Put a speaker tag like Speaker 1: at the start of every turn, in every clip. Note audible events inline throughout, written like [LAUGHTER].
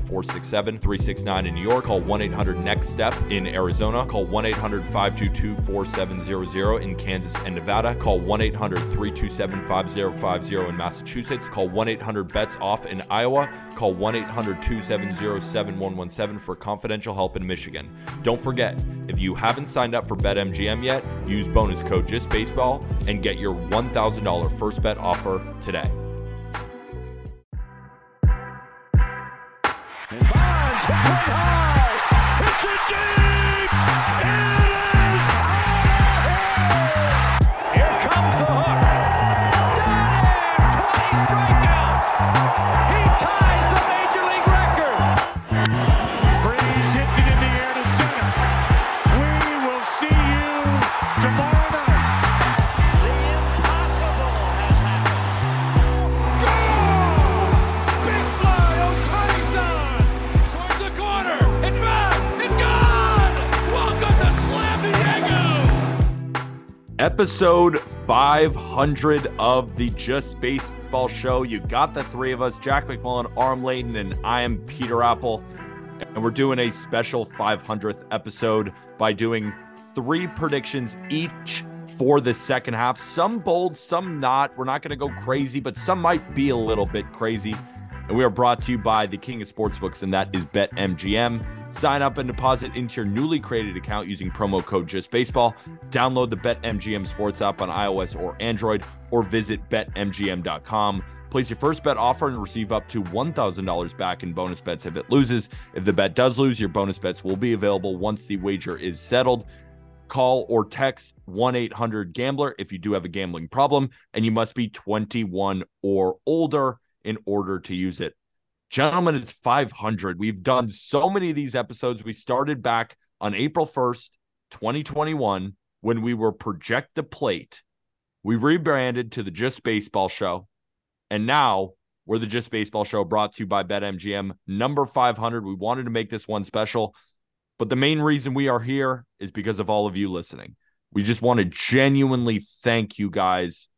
Speaker 1: 467 369 in New York. Call 1 800 NEXT STEP in Arizona. Call 1 800 522 4700 in Kansas and Nevada. Call 1 800 327 5050 in Massachusetts. Call 1 800 BETS OFF in Iowa. Call 1 800 270 7117 for confidential help in Michigan. Don't forget, if you haven't signed up for BetMGM yet, use bonus code JustBaseball and get your $1,000 first bet offer today. high. It's a game. Episode 500 of the Just Baseball Show. You got the three of us Jack McMullen, Aram Leighton, and I am Peter Appel. And we're doing a special 500th episode by doing three predictions each for the second half. Some bold, some not. We're not going to go crazy, but some might be a little bit crazy. And we are brought to you by the King of Sportsbooks, and that is BetMGM. Sign up and deposit into your newly created account using promo code JustBaseball. Download the BetMGM Sports app on iOS or Android, or visit betmgm.com. Place your first bet offer and receive up to $1,000 back in bonus bets if it loses. If the bet does lose, your bonus bets will be available once the wager is settled. Call or text 1 800 Gambler if you do have a gambling problem, and you must be 21 or older in order to use it. Gentlemen, it's 500. We've done so many of these episodes. We started back on April 1st, 2021, when we were Project the Plate. We rebranded to the Just Baseball Show. And now we're the Just Baseball Show brought to you by BetMGM, number 500. We wanted to make this one special. But the main reason we are here is because of all of you listening. We just want to genuinely thank you guys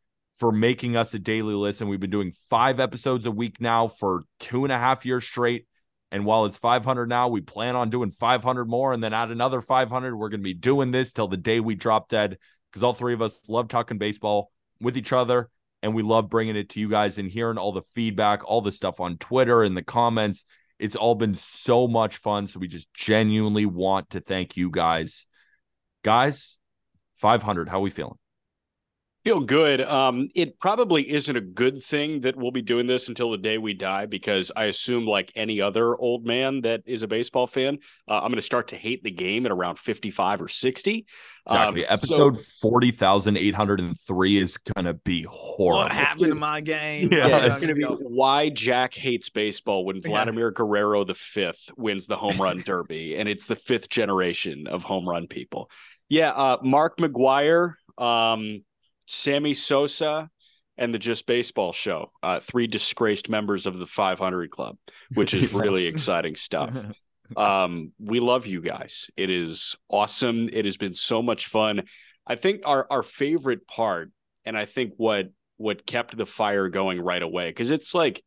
Speaker 1: for making us a daily listen. We've been doing five episodes a week now for two and a half years straight. And while it's 500 now, we plan on doing 500 more and then add another 500. We're going to be doing this till the day we drop dead because all three of us love talking baseball with each other. And we love bringing it to you guys and hearing all the feedback, all the stuff on Twitter and the comments. It's all been so much fun. So we just genuinely want to thank you guys. Guys, 500, how we feeling?
Speaker 2: Feel good. Um, it probably isn't a good thing that we'll be doing this until the day we die, because I assume, like any other old man that is a baseball fan, uh, I'm going to start to hate the game at around 55 or 60.
Speaker 1: Exactly. Um, Episode so, 40,803 is going to be horrible.
Speaker 3: What happened to my game?
Speaker 2: Yeah, yeah it's going to be why Jack hates baseball when Vladimir yeah. Guerrero the fifth wins the home run derby, and it's the fifth generation of home run people. Yeah, uh, Mark McGwire. Um, Sammy Sosa, and the Just Baseball Show. Uh, three disgraced members of the 500 Club, which is [LAUGHS] really exciting stuff. [LAUGHS] Um, we love you guys. It is awesome. It has been so much fun. I think our our favorite part, and I think what what kept the fire going right away, because it's like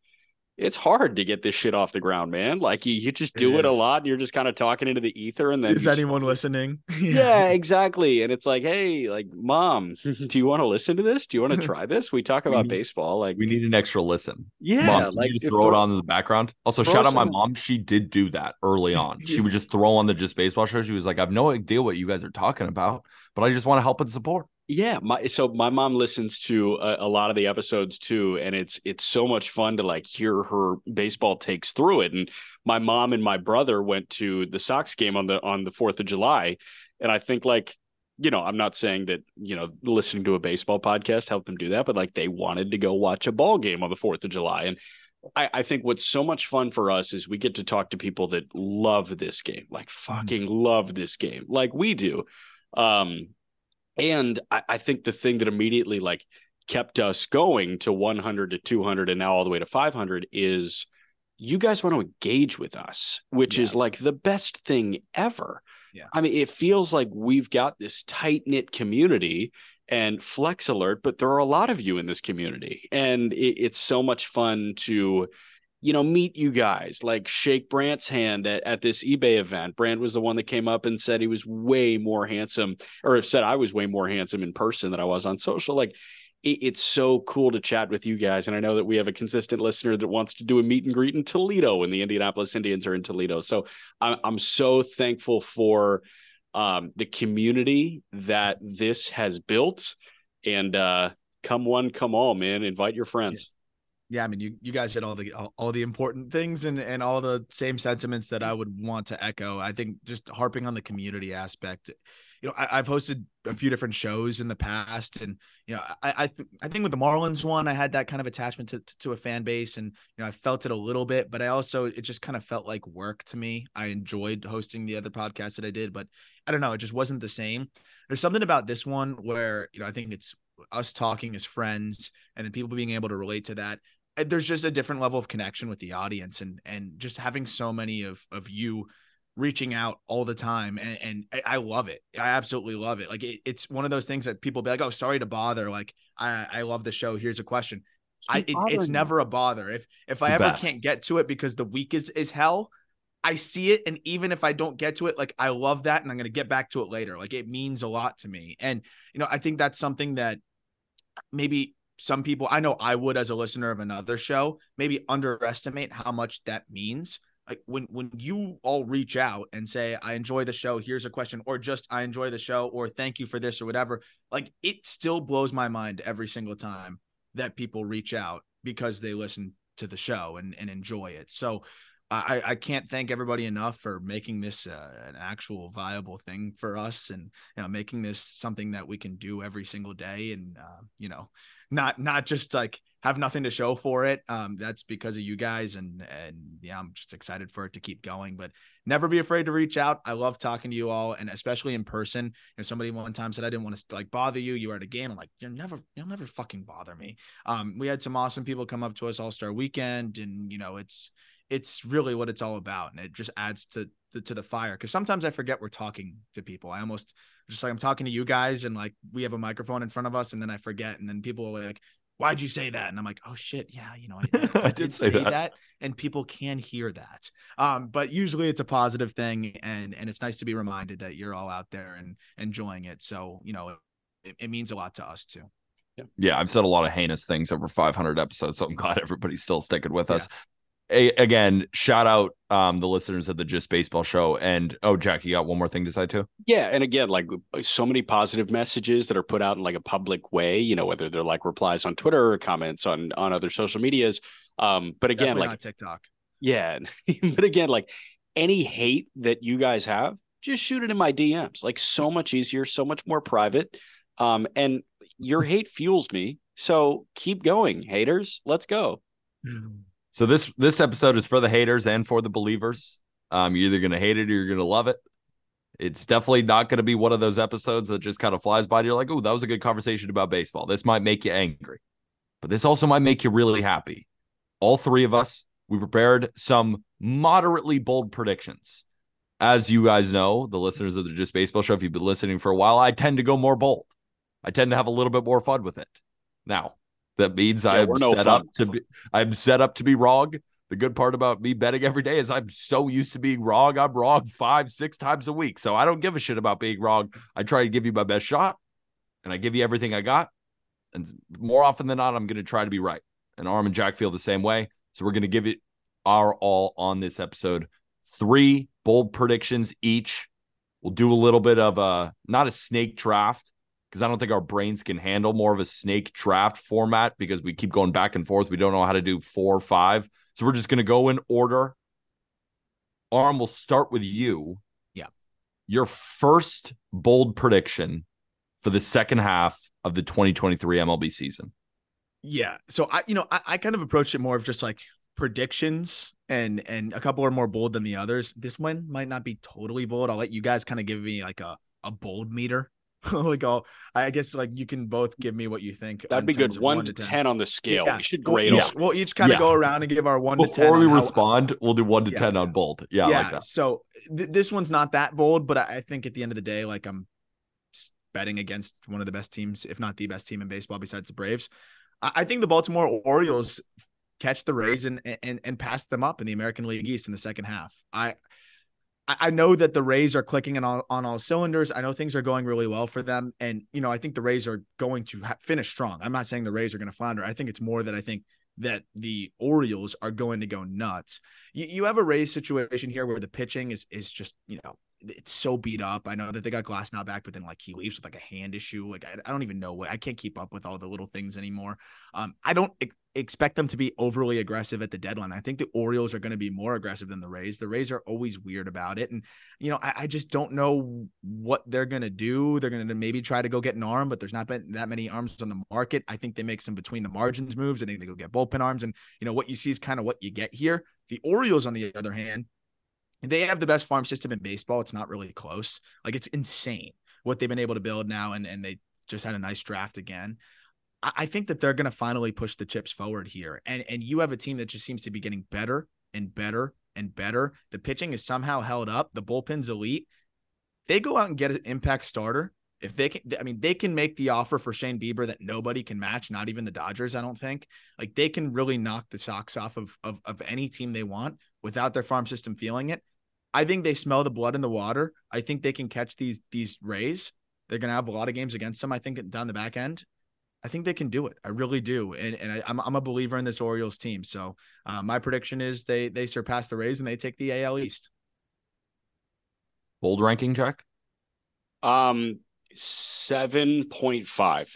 Speaker 2: it's hard to get this shit off the ground, man. Like you, you just do it, it a lot and you're just kind of talking into the ether and then
Speaker 3: is anyone listening? [LAUGHS]
Speaker 2: yeah. yeah. exactly. And it's like, hey, like mom, [LAUGHS] do you want to listen to this? Do you want to try this? We talk about we need, baseball. Like
Speaker 1: we need an extra listen.
Speaker 2: Yeah.
Speaker 1: Mom, like just throw, throw it on in the background. Also, shout out my mom. She did do that early [LAUGHS] on. She would just throw on the just baseball show. She was like, I have no idea what you guys are talking about, but I just want to help and support.
Speaker 2: Yeah, my so my mom listens to a, a, lot of the episodes too, and it's it's so much fun to like hear her baseball takes through it. And my mom and my brother went to the Sox game on the on the Fourth of July, and I think like you know I'm not saying that you know listening to a baseball podcast helped them do that, but like they wanted to go watch a ball game on the Fourth of July, and I, I, think what's so much fun for us is we get to talk to people that love this game, like mm-hmm. fucking love this game, like we do. Um, and I, I think the thing that immediately like kept us going to 100 to 200 and now all the way to 500 is you guys want to engage with us, which yeah. is like the best thing ever. Yeah. I mean, it feels like we've got this tight knit community and Flex Alert, but there are a lot of you in this community, and it, it's so much fun to you know, meet you guys, like shake Brant's hand at, at this eBay event. Brant was the one that came up and said he was way more handsome, or said I was way more handsome in person than I was on social. Like, it, it's so cool to chat with you guys. And I know that we have a consistent listener that wants to do a meet and greet in Toledo when the Indianapolis Indians are in Toledo. So I'm, I'm so thankful for um, the community that this has built. And uh, come one, come all, man. Invite your friends
Speaker 3: yeah, I mean, you you guys hit all the all, all, the important things and and all the same sentiments that I would want to echo. I think just harping on the community aspect. You know, I, have hosted a few different shows in the past, and you know, I I, th- I think with the Marlins one, I had that kind of attachment to to a fan base, and you know, I felt it a little bit, but I also it just kind of felt like work to me. I enjoyed hosting the other podcasts that I did, but I don't know, it just wasn't the same. There's something about this one where you know I think it's us talking as friends and then people being able to relate to that Uh, there's just a different level of connection with the audience and and just having so many of of you reaching out all the time and, and I love it. I absolutely love it. Like it, it's one of those things that people be like, "Oh, sorry to bother." Like I I love the show. Here's a question. I it, it's never a bother. If if I ever best. can't get to it because the week is is hell, I see it and even if I don't get to it, like I love that and I'm going to get back to it later. Like it means a lot to me. And you know, I think that's something that maybe some people I know I would as a listener of another show maybe underestimate how much that means. Like when when you all reach out and say I enjoy the show, here's a question or just I enjoy the show or thank you for this or whatever, like it still blows my mind every single time that people reach out because they listen to the show and and enjoy it. So I, I can't thank everybody enough for making this uh, an actual viable thing for us and you know making this something that we can do every single day and uh, you know not not just like have nothing to show for it. Um that's because of you guys and and yeah i'm just excited for it to keep going but never be afraid to reach out. I love talking to you all and especially in person. Know somebody one time said i didn't want to like bother you. You were at a game. I'm like you're never you'll never fucking bother me. Um we had some awesome people come up to us all-star weekend and you know it's it's really what it's all about and it just adds to the to the fire because sometimes i forget we're talking to people i almost just like i'm talking to you guys and like we have a microphone in front of us and then i forget and then people are like why'd you say that and i'm like oh shit yeah you know i, I, [LAUGHS] I did, say, that. that. and people can hear that um but usually it's a positive thing and and it's nice to be reminded that you're all out there and enjoying it so you know it, it means a lot to us too
Speaker 1: yeah. yeah, I've said a lot of heinous things over 500 episodes, so I'm glad everybody's still sticking with yeah. us a, again, shout out um the listeners of the Just Baseball show. And oh, Jack, you got one more thing to say too?
Speaker 2: Yeah, and again, like so many positive messages that are put out in like a public way. You know, whether they're like replies on Twitter or comments on on other social medias. Um, but again, Definitely like
Speaker 3: TikTok.
Speaker 2: Yeah, [LAUGHS] but again, like any hate that you guys have, just shoot it in my DMs. Like so much easier, so much more private. Um, and your hate fuels me. So keep going, haters. Let's go.
Speaker 1: So this this episode is for the haters and for the believers. Um, you're either gonna hate it or you're gonna love it. It's definitely not gonna be one of those episodes that just kind of flies by. You're like, oh, that was a good conversation about baseball. This might make you angry, but this also might make you really happy. All three of us, we prepared some moderately bold predictions. As you guys know, the listeners of the Just Baseball Show, if you've been listening for a while, I tend to go more bold. I tend to have a little bit more fun with it. Now, That means I'm
Speaker 2: no
Speaker 1: set
Speaker 2: fun.
Speaker 1: up to be I'm set up to be wrong. The good part about me betting every day is I'm so used to being wrong. I'm wrong five, six times a week. So I don't give a shit about being wrong. I try to give you my best shot and I give you everything I got. And more often than not, I'm going to try to be right. And Aram and Jack feel the same way. So we're going to give it our all on this episode. Three bold predictions each. We'll do a little bit of a not a snake draft because I don't think our brains can handle more of a snake draft format because we keep going back and forth. We don't know how to do four or five. So we're just going to go in order. Aram, we'll start with you.
Speaker 3: Yeah.
Speaker 1: Your first bold prediction for the second half of the 2023 MLB season.
Speaker 3: Yeah. So I, you know, I, I kind of approach it more of just like predictions and and a couple are more bold than the others. This one might not be totally bold. I'll let you guys kind of give me like a a bold meter. [LAUGHS] like I'll I guess like you can both give me what you think.
Speaker 2: That'd be good.
Speaker 3: terms of
Speaker 2: One, to 10. on the scale.
Speaker 3: Yeah.
Speaker 2: We should
Speaker 3: We'll
Speaker 2: grade
Speaker 3: each,
Speaker 2: them.
Speaker 3: we'll each kind of
Speaker 1: Yeah.
Speaker 3: go around and give our one to ten.
Speaker 1: Before we
Speaker 3: on how-
Speaker 1: respond, we'll do one to
Speaker 3: Yeah.
Speaker 1: 10 on bold. Yeah, I
Speaker 3: yeah.
Speaker 1: like that.
Speaker 3: So th- this one's not that bold, but I, I think at the end of the day, like I'm betting against one of the best teams, if not the best team in baseball besides the Braves. I, I think the Baltimore Orioles catch the Rays and, and and pass them up in the American League East in the second half. I I know that the Rays are clicking on all, on all cylinders. I know things are going really well for them, and you know I think the Rays are going to ha- finish strong. I'm not saying the Rays are going to flounder. I think it's more that I think that the Orioles are going to go nuts. You, you have a Rays situation here where the pitching is is just you know it's so beat up. I know that they got Glasnow back, but then like he leaves with like a hand issue. Like I, I don't even know what I can't keep up with all the little things anymore. Um, I don't expect them to be overly aggressive at the deadline. I think the Orioles are going to be more aggressive than the Rays. The Rays are always weird about it, and you know I, I just don't know what they're going to do. They're going to maybe try to go get an arm, but there's not been that many arms on the market. I think they make some between the margins moves. I think they go get bullpen arms, and you know what you see is kind of what you get here. The Orioles, on the other hand, they have the best farm system in baseball. It's not really close. Like it's insane what they've been able to build now, and and they just had a nice draft again. I, think that they're going to finally push the chips forward here, and and you have a team that just seems to be getting better and better and better. The pitching is somehow held up. The bullpen's elite. They go out and get an impact starter. If they can, I mean, they can make the offer for Shane Bieber that nobody can match, not even the Dodgers. I don't think. Like they can really knock the socks off of of, of any team they want without their farm system feeling it. I think they smell the blood in the water. I think they can catch these these Rays. They're going to have a lot of games against them. I think down the back end. I think they can do it. I really do, and and I, I'm I'm a believer in this Orioles team. So uh, my prediction is they they surpass the Rays and they take the AL East.
Speaker 1: Bold ranking, Jack?
Speaker 2: Um, 7.5.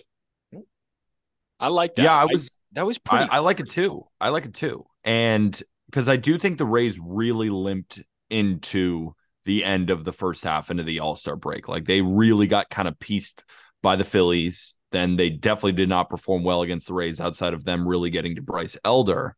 Speaker 2: I like that.
Speaker 1: Yeah, I was
Speaker 2: that was
Speaker 1: I. I like it too. I like it too. And because I do think the Rays really limped into the end of the first half into the All Star break. Like they really got kind of pieced by the Phillies. Then they definitely did not perform well against the Rays outside of them really getting to Bryce Elder.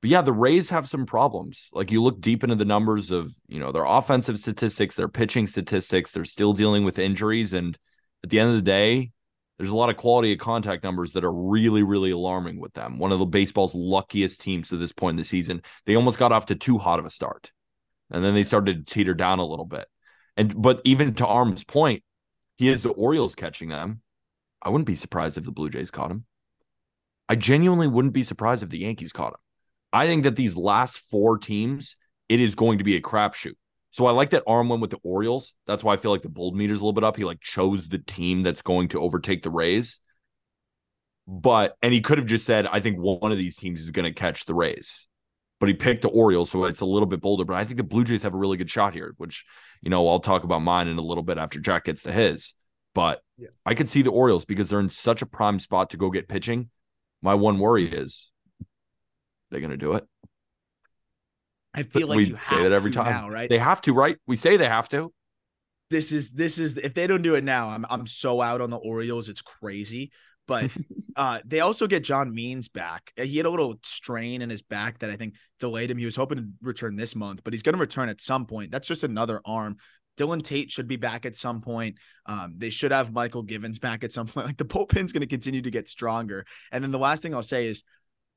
Speaker 1: But yeah, the Rays have some problems. Like you look deep into the numbers of, you know, their offensive statistics, their pitching statistics, they're still dealing with injuries. And at the end of the day, there's a lot of quality of contact numbers that are really, really alarming with them. One of the baseball's luckiest teams to this point in the season. They almost got off to too hot of a start. And then they started to teeter down a little bit. And but even to Aram's point, he has the Orioles catching them. I wouldn't be surprised if the Blue Jays caught him. I genuinely wouldn't be surprised if the Yankees caught him. I think that these last four teams, it is going to be a crapshoot. So I like that Aram went with the Orioles. That's why I feel like the bold meter's a little bit up. He like chose the team that's going to overtake the Rays. But and he could have just said, I think one of these teams is going to catch the Rays. But he picked the Orioles, so it's a little bit bolder. But I think the Blue Jays have a really good shot here, which you know I'll talk about mine in a little bit after Jack gets to his. But
Speaker 3: Yeah.
Speaker 1: I could see the Orioles because they're in such a prime spot to go get pitching. My one worry is they're going to do it.
Speaker 3: I feel like
Speaker 1: we
Speaker 3: you
Speaker 1: say that every time.
Speaker 3: now, right?
Speaker 1: They have to, right? We say they have to.
Speaker 3: this is this is if they don't do it now, I'm I'm so out on the Orioles. It's crazy. But [LAUGHS] uh, they also get John Means back. Uh, He had a little strain in his back that I think delayed him. He was hoping to return this month, but he's going to return at some point. That's just another arm. Dylan Tate should be back at some point. Um, they should have Mychal Givens back at some [LAUGHS] point. Like the bullpen's going to continue to get stronger. And then the last thing I'll say is,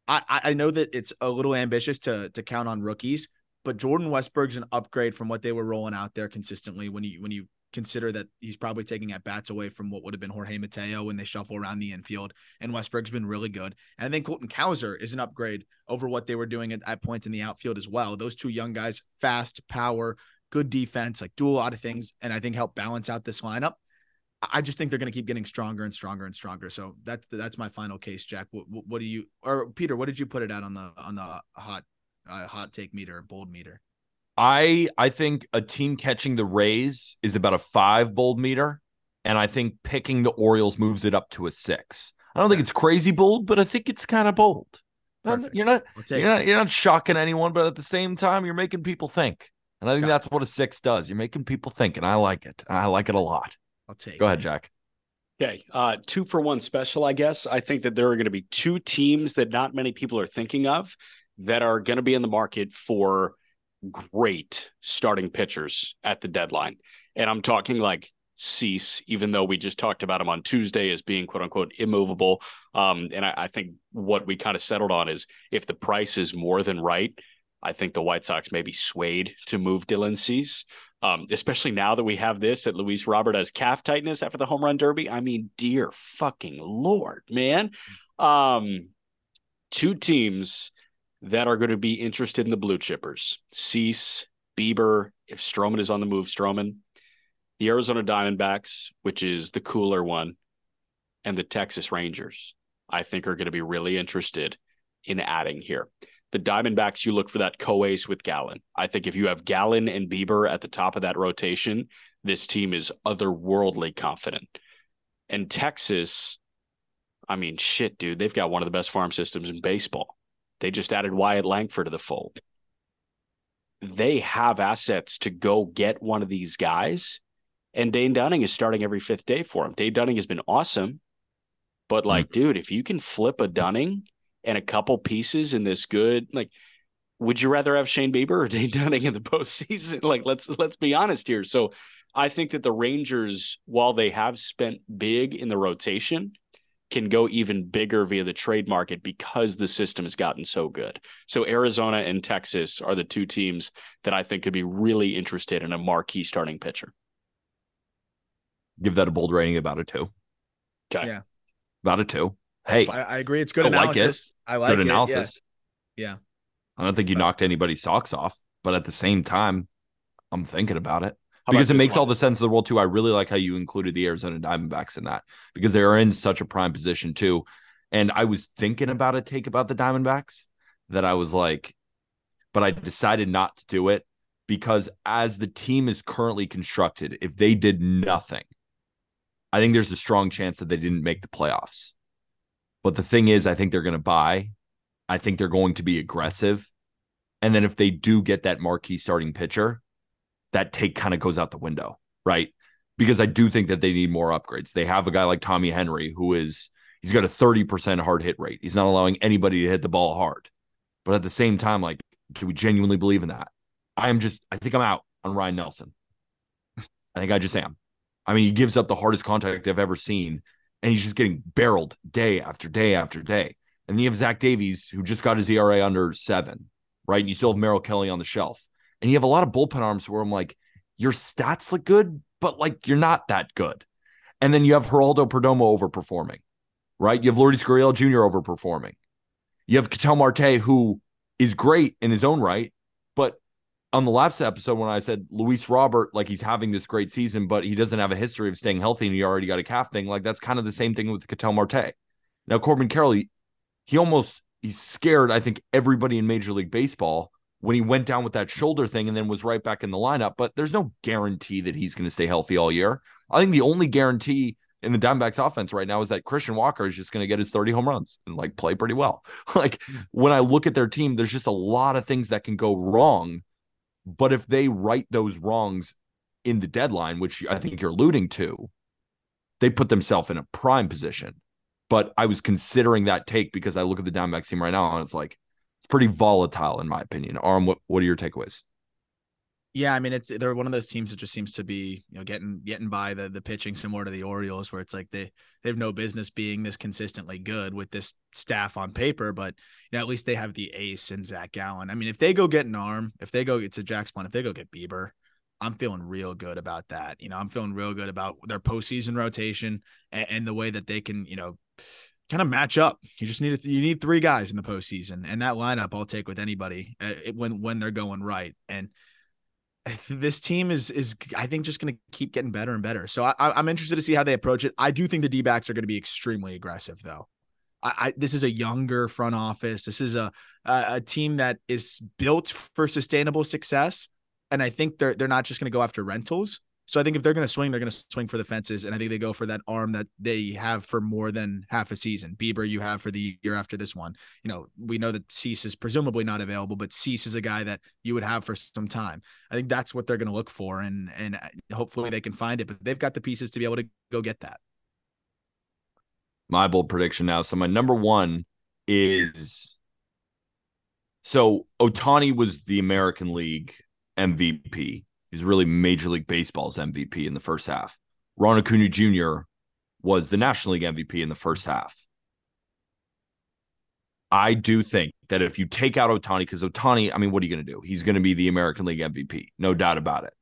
Speaker 3: I I know that it's a little ambitious to to count on rookies, but Jordan Westburg's an upgrade from what they were rolling out there consistently when you when you consider that he's probably taking at bats away from what would have been Jorge Mateo when they shuffle around the infield. And Westberg's been really good. And I think Colton Cowser is an upgrade over what they were doing at, at points in the outfield as well. Those two young guys, fast, power, good defense, like do a lot of things, and I think help balance out this lineup. I just think they're going to keep getting stronger and stronger and stronger. So that's that's my final case, Jack. What, what do you or Peter? What did you put it at on the on the hot uh, hot take meter, bold meter?
Speaker 1: I I think a team catching the Rays is about a five bold meter, and I think picking the Orioles moves it up to a six. I don't think it's crazy bold, but I think it's kind of bold. Perfect. You're not you're not you're not shocking anyone, but at the same time, you're making people think. And I think Got that's it. what a six does. You're making people think, and I like it. I like it a lot.
Speaker 3: I'll take.
Speaker 1: Go ahead, Jack.
Speaker 2: Okay, uh, two for one special, I guess. I think that there are going to be two teams that not many people are thinking of that are going to be in the market for great starting pitchers at the deadline. And I'm talking like Cease, even though we just talked about him on Tuesday as being quote unquote immovable. Um, and I, I think what we kind of settled on is if the price is more than right, I think the White Sox may be swayed to move Dylan Cease um, especially now that we have this that Luis Robert has calf tightness after the home run derby. I mean, dear fucking lord, man. Um, two teams that are going to be interested in the blue chippers: Cease, Bieber. If Stroman is on the move, Stroman, the Arizona Diamondbacks, which is the cooler one, and the Texas Rangers. I think are going to be really interested in adding here the Diamondbacks, you look for that co-ace with Gallen. I think if you have Gallen and Bieber at the top of that rotation, this team is otherworldly confident. And Texas, I mean, shit, dude, they've got one of the best farm systems in baseball. They just added Wyatt Langford to the fold. They have assets to go get one of these guys. And Dane Dunning is starting every fifth day for him. Dane Dunning has been awesome. But like, mm-hmm. dude, if you can flip a Dunning and a couple pieces in this good like would you rather have Shane Bieber or Dane Dunning in the [LAUGHS] postseason? Like, let's let's be honest here. So, I think that the Rangers, while they have spent big in the rotation, can go even bigger via the trade market because the system has gotten so good. So, Arizona and Texas are the two teams that I think could be really interested in a marquee starting pitcher.
Speaker 1: Give that a bold rating, about a two.
Speaker 2: Okay.
Speaker 3: Yeah.
Speaker 1: About a two. Hey,
Speaker 3: I, I, agree. It's good I analysis. Like I like
Speaker 1: good
Speaker 3: it.
Speaker 1: analysis.
Speaker 3: Yeah. yeah.
Speaker 1: I don't think you knocked anybody's socks off, but at the same time, I'm thinking about it how because about it makes one? all the sense in the world too. I really like how you included the Arizona Diamondbacks in that because they are in such a prime position too. And I was thinking about a take about the Diamondbacks that I was like, but I decided not to do it because as the team is currently constructed, if they did nothing, I think there's a strong chance that they didn't make the playoffs. But the thing is, I think they're going to buy. I think they're going to be aggressive. And then if they do get that marquee starting pitcher, that take kind of goes out the window, right? Because I do think that they need more upgrades. They have a guy like Tommy Henry who is he's got a 30% hard hit rate. He's not allowing anybody to hit the ball hard. But at the same time, like, do we genuinely believe in that? I am just, I think I'm out on Ryan Nelson. I think I just am. I mean, he gives up the hardest contact I've ever seen and he's just getting barreled day after day after day. And then you have Zach Davies, who just got his ERA under seven, right? And you still have Merrill Kelly on the shelf. And you have a lot of bullpen arms where I'm like, your stats look good, but like you're not that good. And then you have Geraldo Perdomo overperforming, right? You have Lourdes Gurriel Jr. overperforming. You have Ketel Marte, who is great in his own right, but on the last episode when I said Luis Robert, like he's having this great season, but he doesn't have a history of staying healthy and he already got a calf thing. Like that's kind of the same thing with Ketel Marte. Now, Corbin Carroll, he, he almost he's scared, I think, everybody in Major League Baseball when he went down with that shoulder thing and then was right back in the lineup. But there's no guarantee that he's going to stay healthy all year. I think the only guarantee in the Diamondbacks offense right now is that Christian Walker is just going to get his 30 home runs and like play pretty well. [LAUGHS] like when I look at their team, there's just a lot of things that can go wrong but if they right those wrongs in the deadline, which I think you're alluding to, they put themselves in a prime position. But I was considering that take because I look at the Diamondbacks team right now and it's like it's pretty volatile in my opinion. Aram, what what are your takeaways?
Speaker 3: Yeah, I mean it's they're one of those teams that just seems to be you know getting getting by the the pitching similar to the Orioles, where it's like they they have no business being this consistently good with this staff on paper, but you know at least they have the ace and Zach Gallen. I mean, if they go get an arm, if they go get to Jack's point, if they go get Bieber, I'm feeling real good about that. You know, I'm feeling real good about their postseason rotation and, and the way that they can, you know, kind of match up. You just need you need three guys in the postseason, and that lineup I'll take with anybody uh, when when they're going right. And [LAUGHS] this team is is I think just going to keep getting better and better. So I, I'm interested to see how they approach it. I do think the D backs are going to be extremely aggressive, though. I, I, this is a younger front office. This is a, a a team that is built for sustainable success, and I think they're they're not just going to go after rentals. So I think if they're going to swing, they're going to swing for the fences, and I think they go for that arm that they have for more than half a season. Bieber, you have for the year after this one. You know, we know that Cease is presumably not available, but Cease is a guy that you would have for some time. I think that's what they're going to look for, and and uh, hopefully they can find it. But they've got the pieces to be able to go get that.
Speaker 1: My bold prediction now. So my number one is so Ohtani was the American League MVP He's really Major League Baseball's MVP in the first half. Ron Acuna Jr. was the National League MVP in the first half. I do think that if you take out Ohtani, because Ohtani, I mean, what are you going to do? He's going to be the American League MVP, no doubt about it.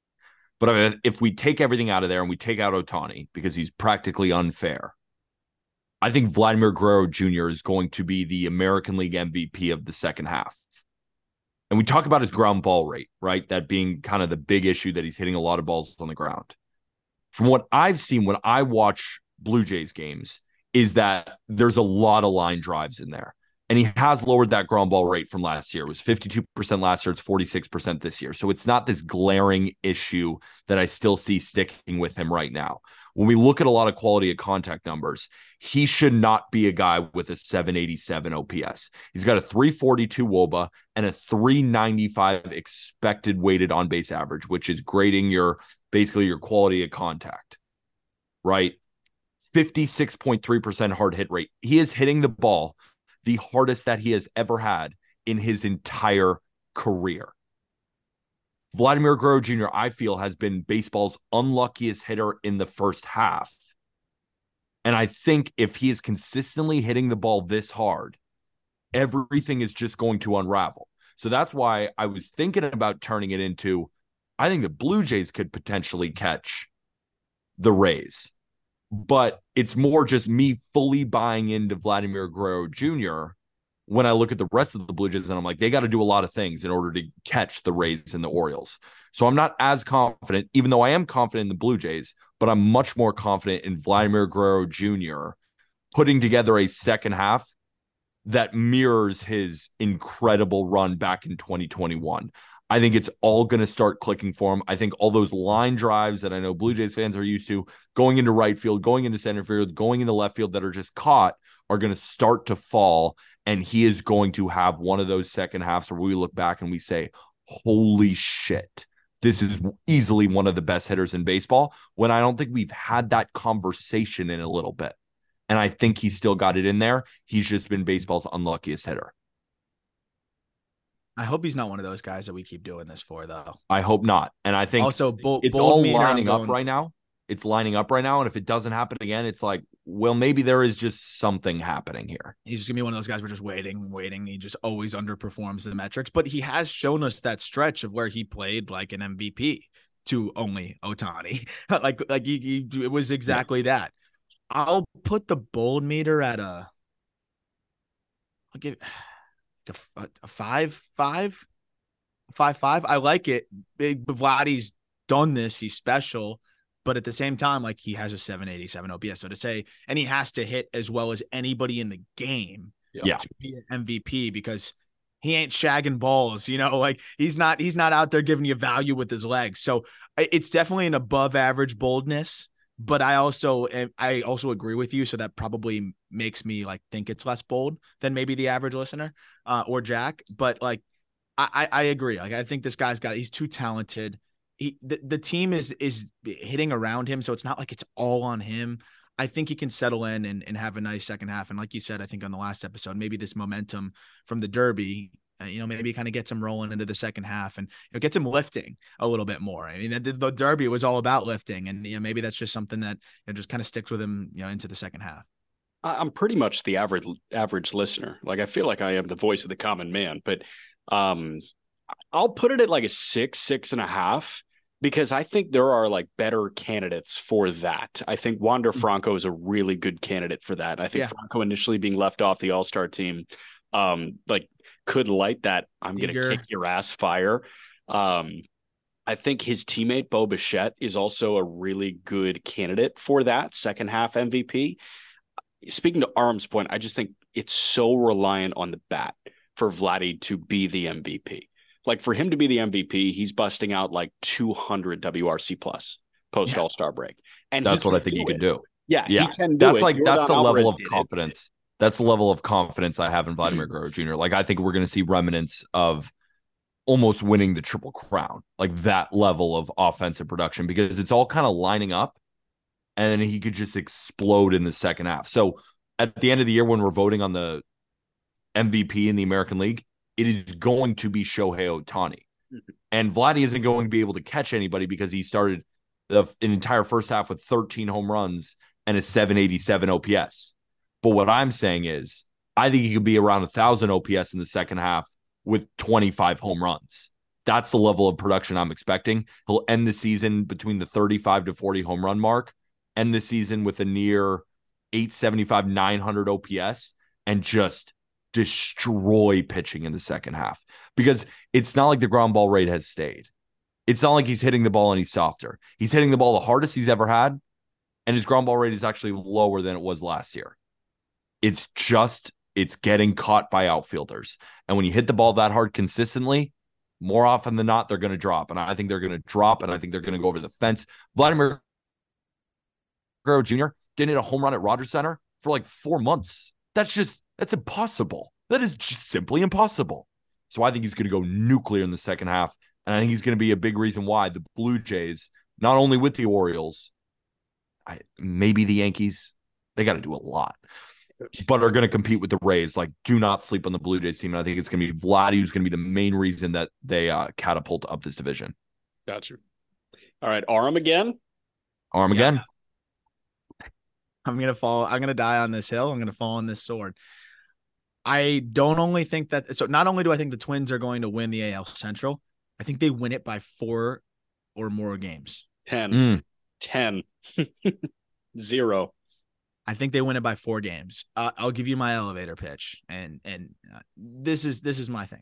Speaker 1: But if we take everything out of there and we take out Ohtani because he's practically unfair, I think Vladimir Guerrero Jr. is going to be the American League MVP of the second half. And we talk about his ground ball rate, right? That being kind of the big issue that he's hitting a lot of balls on the ground. From what I've seen when I watch Blue Jays games, is that there's a lot of line drives in there. And he has lowered that ground ball rate from last year. It was 52% last year. It's 46% this year. So it's not this glaring issue that I still see sticking with him right now. When we look at a lot of quality of contact numbers, he should not be a guy with a 787 OPS. He's got a 342 WOBA and a 395 expected weighted on base average, which is grading your basically your quality of contact, right? 56.3% hard hit rate. He is hitting the ball the hardest that he has ever had in his entire career. Vladimir Guerrero Jr., I feel, has been baseball's unluckiest hitter in the first half. And I think if he is consistently hitting the ball this hard, everything is just going to unravel. So that's why I was thinking about turning it into I think the Blue Jays could potentially catch the Rays. But it's more just me fully buying into Vladimir Guerrero Jr. when I look at the rest of the Blue Jays and I'm like, they got to do a lot of things in order to catch the Rays and the Orioles. So I'm not as confident, even though I am confident in the Blue Jays, but I'm much more confident in Vladimir Guerrero Jr. putting together a second half that mirrors his incredible run back in 2021. I think it's all going to start clicking for him. I think all those line drives that I know Blue Jays fans are used to going into right field, going into center field, going into left field that are just caught are going to start to fall. And he is going to have one of those second halves where we look back and we say, holy shit, this is easily one of the best hitters in baseball. When I don't think we've had that conversation in a little bit. And I think he's still got it in there. He's just been baseball's unluckiest hitter.
Speaker 3: I hope he's not one of those guys that we keep doing this for, though.
Speaker 1: I hope not. And I think
Speaker 3: also bo-
Speaker 1: it's all lining up right now. It's lining up right now. And if it doesn't happen again, it's like, well, maybe there is just something happening here.
Speaker 3: He's just gonna be one of those guys we're just waiting, waiting. He just always underperforms the metrics, but he has shown us that stretch of where he played like an MVP to only Ohtani. [LAUGHS] like, like he, he, it was exactly yeah. that. I'll put the bold meter at a. I'll give a, uh, a five, five, five, five. I like it. Big Vladdy's done this. He's special, but at the same time, like he has a 787 OPS. So to say, and he has to hit as well as anybody in the game
Speaker 1: yeah.
Speaker 3: to be an MVP because he ain't shagging balls, you know, [LAUGHS] like he's not he's not out there giving you value with his legs. So it's definitely an above average boldness but I also I also agree with you. So that probably makes me like think it's less bold than maybe the average listener uh, or Jack. But like I I agree. Like I think this guy's got he's too talented. He the, the team is is hitting around him, so it's not like it's all on him. I think he can settle in and, and have a nice second half. And like you said, I think on the last episode, maybe this momentum from the Derby uh, you know, maybe kind of gets him rolling into the second half and you know, gets him lifting a little bit more. I mean, the, the Derby was all about lifting, and you know, maybe that's just something that you know, just kind of sticks with him, you know, into the second half.
Speaker 2: I'm pretty much the average average listener. Like I feel like I am the voice of the common man, but um, I'll put it at like a six, six and a half because I think there are like better candidates for that. I think Wander
Speaker 3: Mm.
Speaker 2: Franco is a really good candidate for that. I think
Speaker 3: Yeah.
Speaker 2: Franco initially being left off the All Star team, um, like could light that I'm going to kick your ass fire. Um, I think his teammate Bo Bichette is also a really good candidate for that second half MVP. Speaking to Aram's point, I just think it's so reliant on the bat for Vladdy to be the MVP. Like for him to be the MVP, he's busting out like 200 WRC plus post
Speaker 3: Yeah.
Speaker 2: All Star break, and
Speaker 1: That's what I think
Speaker 2: do
Speaker 1: he
Speaker 2: it.
Speaker 1: can do.
Speaker 2: Yeah,
Speaker 1: Yeah.
Speaker 2: he can do
Speaker 1: That's
Speaker 2: it.
Speaker 1: like that's
Speaker 2: Yordan
Speaker 1: the level of
Speaker 2: did it.
Speaker 1: confidence. That's the level of confidence I have in. Vladimir Guerrero Jr. Like I think we're going to see remnants of almost winning the triple crown, like that level of offensive production because it's all kind of lining up, and then he could just explode in the second half. So at the end of the year, when we're voting on the MVP in the American League, it is going to be Shohei Ohtani,
Speaker 2: Mhm.
Speaker 1: and Vladdy isn't going to be able to catch anybody because he started the an entire first half with 13 home runs and a 787 OPS. But what I'm saying is, I think he could be around a thousand OPS in the second half with 25 home runs. That's the level of production I'm expecting. He'll end the season between the 35 to 40 home run mark, end the season with a near 875, 900 OPS, and just destroy pitching in the second half because it's not like the ground ball rate has stayed. It's not like he's hitting the ball any softer. He's hitting the ball the hardest he's ever had, and his ground ball rate is actually lower than it was last year. It's just it's getting caught by outfielders. And when you hit the ball that hard consistently, more often than not, they're going to drop. And I think they're going to drop, and I think they're going to go over the fence. Vladimir Guerrero Jr. didn't hit a home run at Rogers Centre for like four months. That's just that's impossible. That is just simply impossible. So I think he's going to go nuclear in the second half. And I think he's going to be a big reason why the Blue Jays, not only with the Orioles, I, maybe the Yankees, they got to do a lot, but are going to compete with the Rays. Like, do not sleep on the Blue Jays team. And I think it's going to be Vladdy who's going to be the main reason that they uh, catapult up this division.
Speaker 2: Gotcha. All right, arm again.
Speaker 1: Arm
Speaker 3: Yeah.
Speaker 1: again.
Speaker 3: I'm gonna fall. I'm gonna die on this hill. I'm gonna fall on this sword. I don't only think that. So not only do I think the Twins are going to win the AL Central, I think they win it by four or more games.
Speaker 2: 10,
Speaker 1: Mm.
Speaker 2: 10, [LAUGHS] 0.
Speaker 3: I think they win it by four games. Uh, I'll give you my elevator pitch, and and uh, this is this is my thing.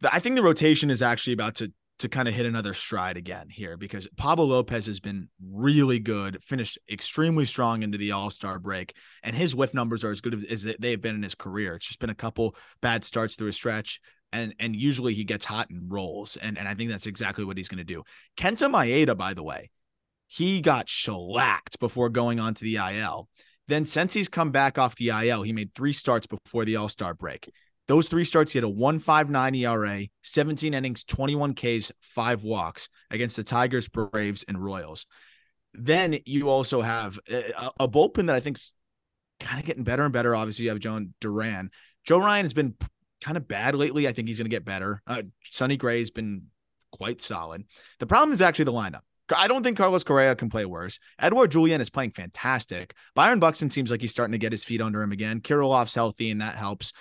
Speaker 3: The, I think the rotation is actually about to to kind of hit another stride again here because Pablo Lopez has been really good, finished extremely strong into the All Star break, and his whiff numbers are as good as they have been in his career. It's just been a couple bad starts through a stretch. And, and usually he gets hot and rolls. And, and I think that's exactly what he's going to do. Kenta Maeda, by the way, he got shellacked before going on to the IL. Then since he's come back off the IL, he made three starts before the All Star break. Those three starts, he had a 1.59 ERA, 17 innings, 21 Ks, five walks against the Tigers, Braves, and Royals. Then you also have a, a bullpen that I think's kind of getting better and better. Obviously, you have Jhoan Duran. Joe Ryan has been kind of bad lately. I think he's going to get better. Uh, Sonny Gray has been quite solid. The problem is actually the lineup. I don't think Carlos Correa can play worse. Edouard Julien is playing fantastic. Byron Buxton seems like he's starting to get his feet under him again. Kirilloff's healthy, and that helps.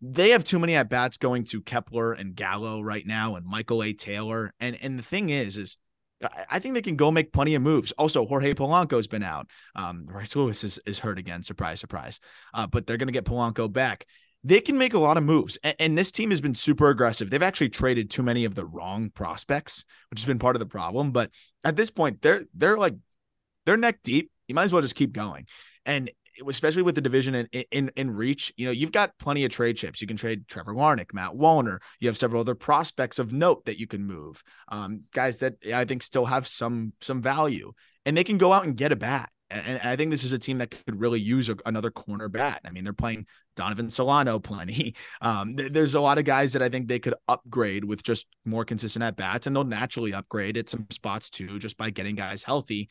Speaker 3: They have too many at bats going to Kepler and Gallo right now, and Michael A. Taylor. And and the thing is, is I- I think they can go make plenty of moves. Also, Jorge Polanco's been out. Um, Royce Lewis is, is hurt again. Surprise, surprise. Uh, but they're going to get Polanco back. They can make a lot of moves. And, and this team has been super aggressive. They've actually traded too many of the wrong prospects, which has been part of the problem. But at this point, they're they're like they're neck deep. You might as well just keep going. And especially with the division in, in in reach, you know, you've got plenty of trade chips. You can trade Trevor Warnick, Matt Wallner. You have several other prospects of note that you can move. Um, guys that I think still have some some value, and they can go out and get a bat. And I think this is a team that could really use a, another corner bat. I mean, they're playing Donovan Solano plenty. [LAUGHS] Um, th- there's a lot of guys that I think they could upgrade with just more consistent at bats, and they'll naturally upgrade at some spots too, just by getting guys healthy.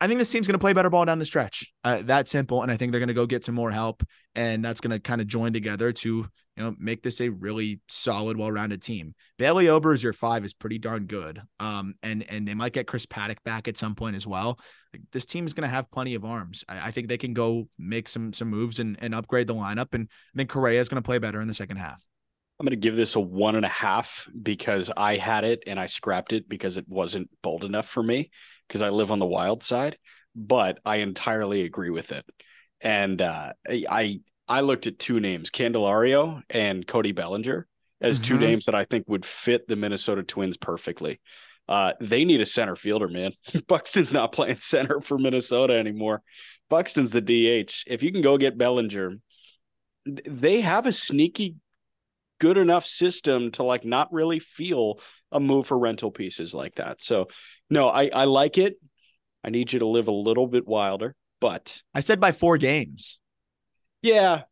Speaker 3: I think this team's going to play better ball down the stretch. Uh, that simple, and I think they're going to go get some more help, and that's going to kind of join together to you know make this a really solid, well-rounded team. Bailey Ober as your five is pretty darn good. Um, and and they might get Chris Paddack back at some point as well. Like, this team is going to have plenty of arms. I, I think they can go make some some moves and and upgrade the lineup, and I think Correa is going to play better in the second half.
Speaker 2: I'm going to give this a one and a half because I had it and I scrapped it because it wasn't bold enough for me because I live on the wild side. But I entirely agree with it, and uh, I I looked at two names, Candelario and Cody Bellinger, as mm-hmm. two names that I think would fit the Minnesota Twins perfectly. Uh, they need a center fielder, man. [LAUGHS] Buxton's not playing center for Minnesota anymore. Buxton's the DH. If you can go get Bellinger, they have a sneaky good enough system to like not really feel a move for rental pieces like that. So no, I, I like it. I need you to live a little bit wilder, but
Speaker 3: I said by four games.
Speaker 2: Yeah.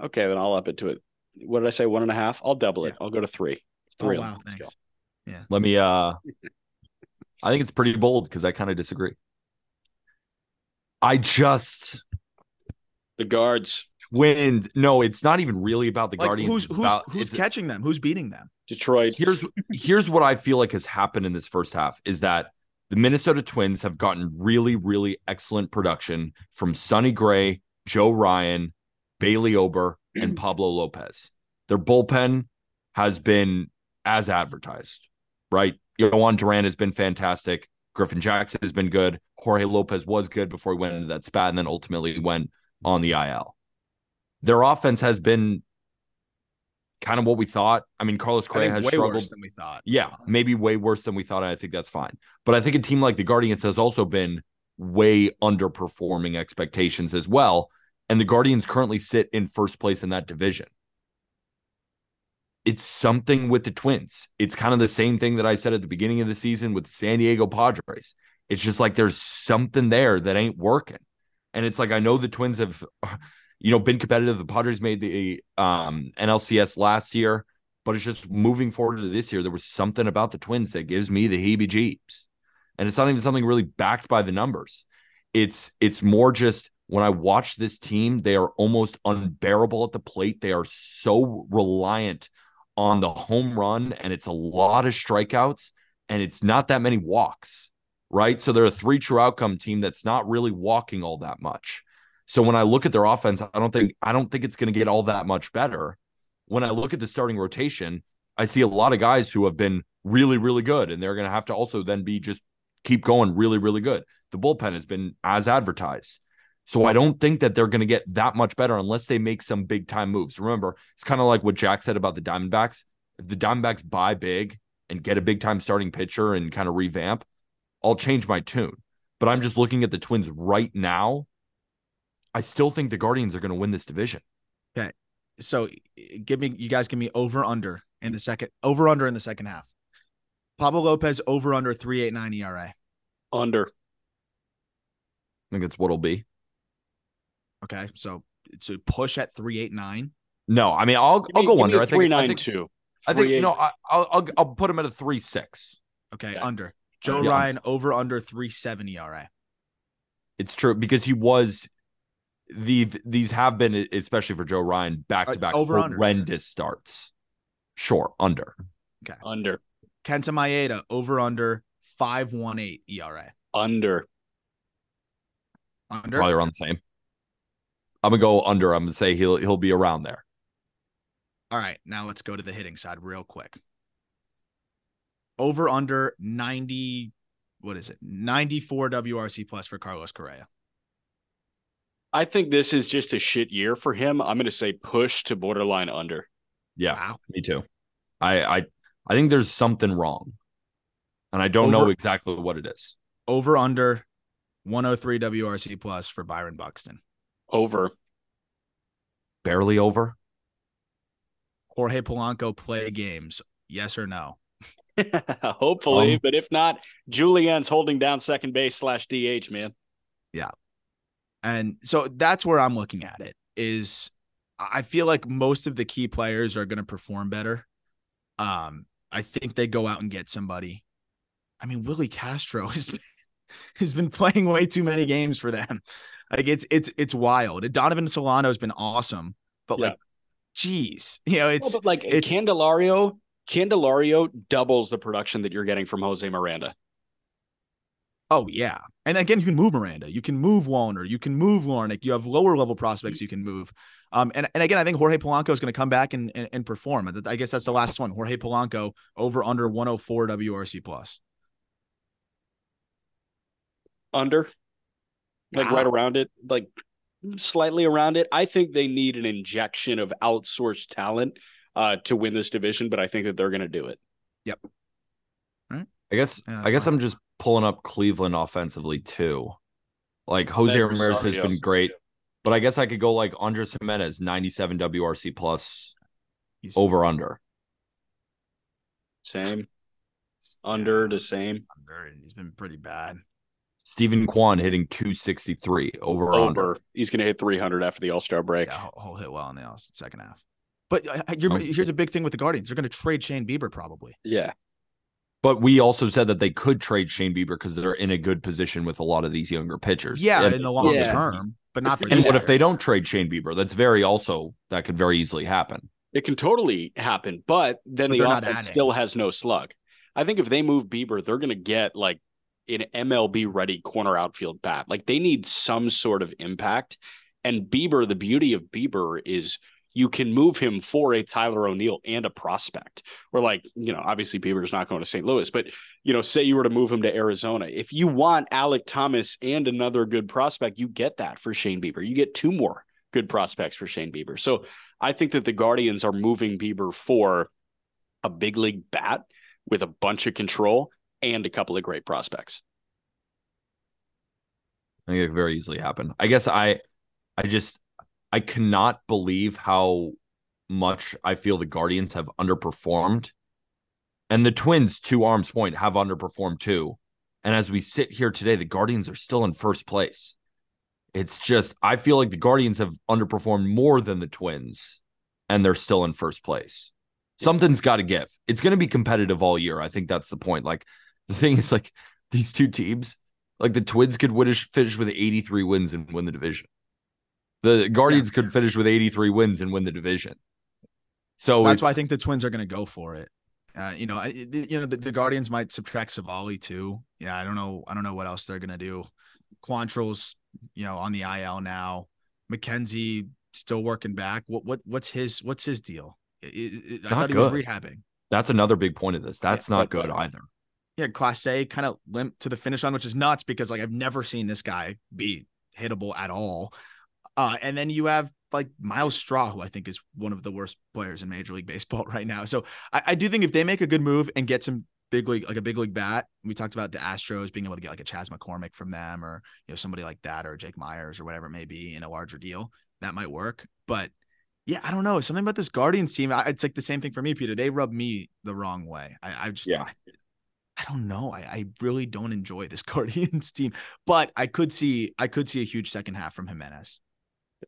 Speaker 2: Okay, then I'll up it to it. What did I say? One and a half? I'll double it. Yeah. I'll go to three. Three.
Speaker 3: Oh, wow. Thanks. Go.
Speaker 1: Yeah. Let me uh I think it's pretty bold because I kind of disagree. I just
Speaker 2: the guards.
Speaker 1: Wind. No, it's not even really about the like, Guardians.
Speaker 3: Who's who's
Speaker 1: about,
Speaker 3: who's catching them? Who's beating them?
Speaker 2: Detroit.
Speaker 1: Here's here's what I feel like has happened in this first half is that the Minnesota Twins have gotten really, really excellent production from Sonny Gray, Joe Ryan, Bailey Ober, and [CLEARS THROAT] Pablo Lopez. Their bullpen has been as advertised, right? Jhoan Duran has been fantastic. Griffin Jax has been good. Jorge Lopez was good before he went into that spat and then ultimately went on the IL. Their offense has been kind of what we thought. I mean, Carlos Correa has way struggled
Speaker 3: than we thought.
Speaker 1: Yeah, maybe way worse than we thought. And I think that's fine. But I think a team like the Guardians has also been way underperforming expectations as well. And the Guardians currently sit in first place in that division. It's something with the Twins. It's kind of the same thing that I said at the beginning of the season with the San Diego Padres. It's just like there's something there that ain't working. And it's like I know the Twins have you know, been competitive. The Padres made the um, NLCS last year, but it's just moving forward to this year. There was something about the Twins that gives me the heebie-jeebies, and it's not even something really backed by the numbers. It's it's more just when I watch this team, they are almost unbearable at the plate. They are so reliant on the home run, and it's a lot of strikeouts, and it's not that many walks, right? So they're a three true outcome team that's not really walking all that much. So when I look at their offense, I don't think I don't think it's going to get all that much better. When I look at the starting rotation, I see a lot of guys who have been really really good and they're going to have to also then be just keep going really really good. The bullpen has been as advertised. So I don't think that they're going to get that much better unless they make some big time moves. Remember, it's kind of like what Jack said about the Diamondbacks. If the Diamondbacks buy big and get a big time starting pitcher and kind of revamp, I'll change my tune. But I'm just looking at the Twins right now I still think the Guardians are going to win this division.
Speaker 3: Okay. So give me, you guys give me over under in the second, over under in the second half. Pablo Lopez over under 389 ERA.
Speaker 2: Under.
Speaker 1: I think it's what'll be.
Speaker 3: Okay. So it's a push at 389.
Speaker 1: No, I mean, I'll, I'll go under. I think, I think,
Speaker 2: two.
Speaker 1: I think, you know, I, will I'll, I'll put him at a three six.
Speaker 3: Okay. Yeah. Under. Joe yeah. Ryan over under 370 ERA.
Speaker 1: It's true because he was the these have been especially for Joe Ryan back uh, to back horrendous starts. Sure, under.
Speaker 3: Okay.
Speaker 2: Under.
Speaker 3: Kenta Maeda over under 518 ERA.
Speaker 2: Under.
Speaker 3: Under.
Speaker 1: Probably around the same. I'm gonna go under. I'm gonna say he'll he'll be around there.
Speaker 3: All right, now let's go to the hitting side real quick. Over under 90 what is it? 94 WRC plus for Carlos Correa.
Speaker 2: I think this is just a shit year for him. I'm going to say push to borderline under.
Speaker 1: Yeah, wow. me too. I I I think there's something wrong, and I don't over, know exactly what it is.
Speaker 3: Over under 103 WRC plus for Byron Buxton.
Speaker 2: Over.
Speaker 1: Barely over.
Speaker 3: Jorge Polanco play games. Yes or no? [LAUGHS]
Speaker 2: Hopefully, um, but if not, Julien's holding down second base slash DH, man.
Speaker 3: Yeah, and so that's where I'm looking at it is I feel like most of the key players are going to perform better. Um, I think they go out and get somebody. I mean, Willi Castro [LAUGHS] has been, has been playing way too many games for them. Like it's it's it's wild. Donovan Solano has been awesome, but yeah. like, geez, [LAUGHS] you know, it's
Speaker 2: well, like
Speaker 3: it's,
Speaker 2: Candelario. Candelario doubles the production that you're getting from Jose Miranda.
Speaker 3: Oh yeah, and again, you can move Miranda, you can move Wallner, you can move Larnach. You have lower level prospects you can move. Um, and, and again, I think Jorge Polanco is going to come back and, and, and perform. I guess that's the last one. Jorge Polanco over under 104 WRC plus.
Speaker 2: Under, like right around it, like slightly around it. I think they need an injection of outsourced talent uh, to win this division, but I think that they're going to do it.
Speaker 3: Yep.
Speaker 1: Right. I guess. Yeah, I guess I'm just pulling up Cleveland offensively too. Like Jose Ramirez has been great, but I guess I could go like Andres Gimenez, 97 WRC plus He's over under.
Speaker 2: Same. Under the same. Under.
Speaker 3: He's been pretty bad.
Speaker 1: Steven Kwan hitting 263 over over. Under.
Speaker 2: He's going to hit 300 after the All Star break.
Speaker 3: Yeah, he'll hit well in the second half. But uh, oh. here's a big thing with the Guardians: they're going to trade Shane Bieber probably.
Speaker 2: Yeah.
Speaker 1: But we also said that they could trade Shane Bieber because they're in a good position with a lot of these younger pitchers.
Speaker 3: Yeah, and, in the long yeah. term, but not for.
Speaker 1: And what if they don't trade Shane Bieber? That's very also that could very easily happen.
Speaker 2: It can totally happen, but then but the offense still has no slug. I think if they move Bieber, they're going to get like an MLB ready corner outfield bat. Like they need some sort of impact. And Bieber, the beauty of Bieber is you can move him for a Tyler O'Neill and a prospect. Or like, you know, obviously Bieber's not going to St. Louis, but you know, say you were to move him to Arizona. If you want Alec Thomas and another good prospect, you get that for Shane Bieber. You get two more good prospects for Shane Bieber. So I think that the Guardians are moving Bieber for a big league bat with a bunch of control and a couple of great prospects.
Speaker 1: I think it could very easily happen. I guess I I just I cannot believe how much I feel the Guardians have underperformed. And the Twins, to Aram's point, have underperformed too. And as we sit here today, the Guardians are still in first place. It's just, I feel like the Guardians have underperformed more than the Twins, and they're still in first place something's got to give. It's going to be competitive all year. I think that's the point. Like the thing is, like [LAUGHS] these two teams, like the Twins could win, finish with 83 wins and win the division. The Guardians yeah. could finish with 83 wins and win the division. So
Speaker 3: that's why I think the Twins are going to go for it. Uh, you know, I, you know, the, the, Guardians might subtract Civale too. Yeah, I don't know. I don't know what else they're going to do. Quantrill's, you know, on the IL now. McKenzie still working back. What what what's his what's his deal? It, it, I thought good. he was rehabbing.
Speaker 1: That's another big point of this. That's yeah, not good either.
Speaker 3: Yeah, Clase kind of limp to the finish line, which is nuts because like I've never seen this guy be hittable at all. Uh, and then you have like Myles Straw, who I think is one of the worst players in Major League Baseball [LAUGHS] right now. So I, I do think if they make a good move and get some big league, like a big league bat, we talked about the Astros being able to get like a Chas McCormick from them, or you know somebody like that, or Jake Meyers or whatever it may be in a larger deal. That might work, but yeah, I don't know. Something about this Guardians team. It's like the same thing for me, Peter. They rub me the wrong way. I, I just, yeah. I, I don't know. I, I really don't enjoy this [LAUGHS] Guardians team, but I could see, I could see a huge second half from Gimenez.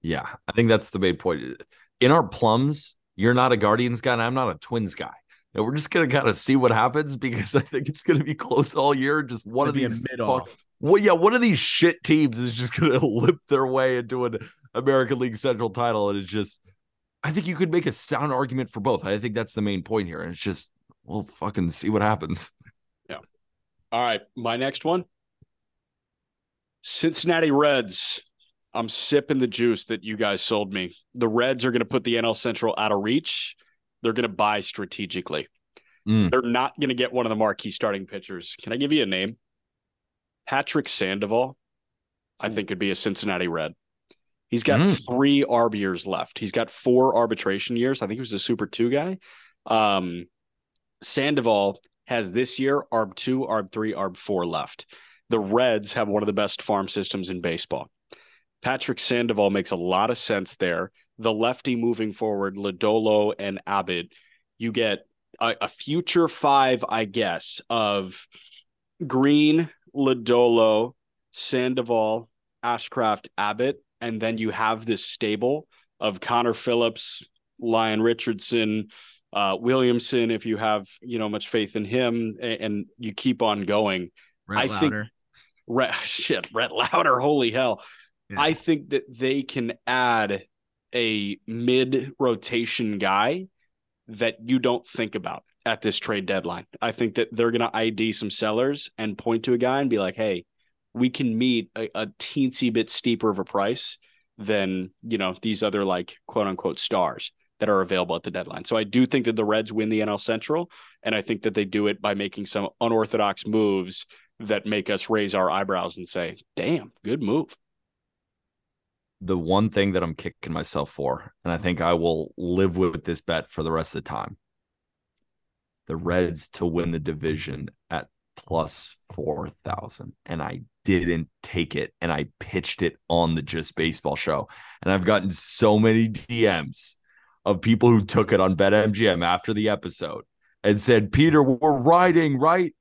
Speaker 1: Yeah, I think that's the main point. In our plums, you're not a Guardians guy, and I'm not a Twins guy. And we're just gonna kind of see what happens because [LAUGHS] I think it's gonna be close all year. Just one of these mid off. Well, yeah, one of these shit teams is just [LAUGHS] gonna limp their way into an American League Central title, and it's just I think you could make a sound argument for both. I think that's the main point here. And it's just, we'll fucking see what happens.
Speaker 2: Yeah. All right. My next one Cincinnati Reds. I'm sipping the juice that you guys sold me. The Reds are going to put the NL Central out of reach. They're going to buy strategically. Mm. They're not going to get one of the marquee starting pitchers. Can I give you a name? Patrick Sandoval, I think could be a Cincinnati Red. He's got mm. three ARB years left. He's got four arbitration years. I think he was a Super Two guy. Um, Sandoval has this year ARB two, ARB three, ARB four left. The Reds have one of the best farm systems in baseball. Patrick Sandoval makes a lot of sense there. The lefty moving forward, Lodolo and Abbott, you get a, a future five, I guess, of Greene, Lodolo, Sandoval, Ashcraft, Abbott and then you have this stable of Connor Phillips, Lyon Richardson, uh, Williamson, if you have you know much faith in him, and, and you keep on going.
Speaker 3: Rhett I Lowder. think
Speaker 2: Rhett, [LAUGHS] shit, Rhett Lowder, holy hell! Yeah. I think that they can add a mid rotation guy that you don't think about at this trade deadline. I think that they're going to ID some sellers and point to a guy and be like, "Hey, we can meet a, a teensy bit steeper of a price than you know these other like quote unquote stars that are available at the deadline." So I do think that the Reds win the NL Central, and I think that they do it by making some unorthodox moves that make us raise our eyebrows and say, "Damn, good move."
Speaker 1: The one thing that I'm kicking myself for, and I think I will live with this bet for the rest of the time the Reds to win the division at plus 4,000. And I didn't take it and I pitched it on the Just Baseball show. And I've gotten so many DMs of people who took it on BetMGM after the episode and said, Peter, we're riding, right?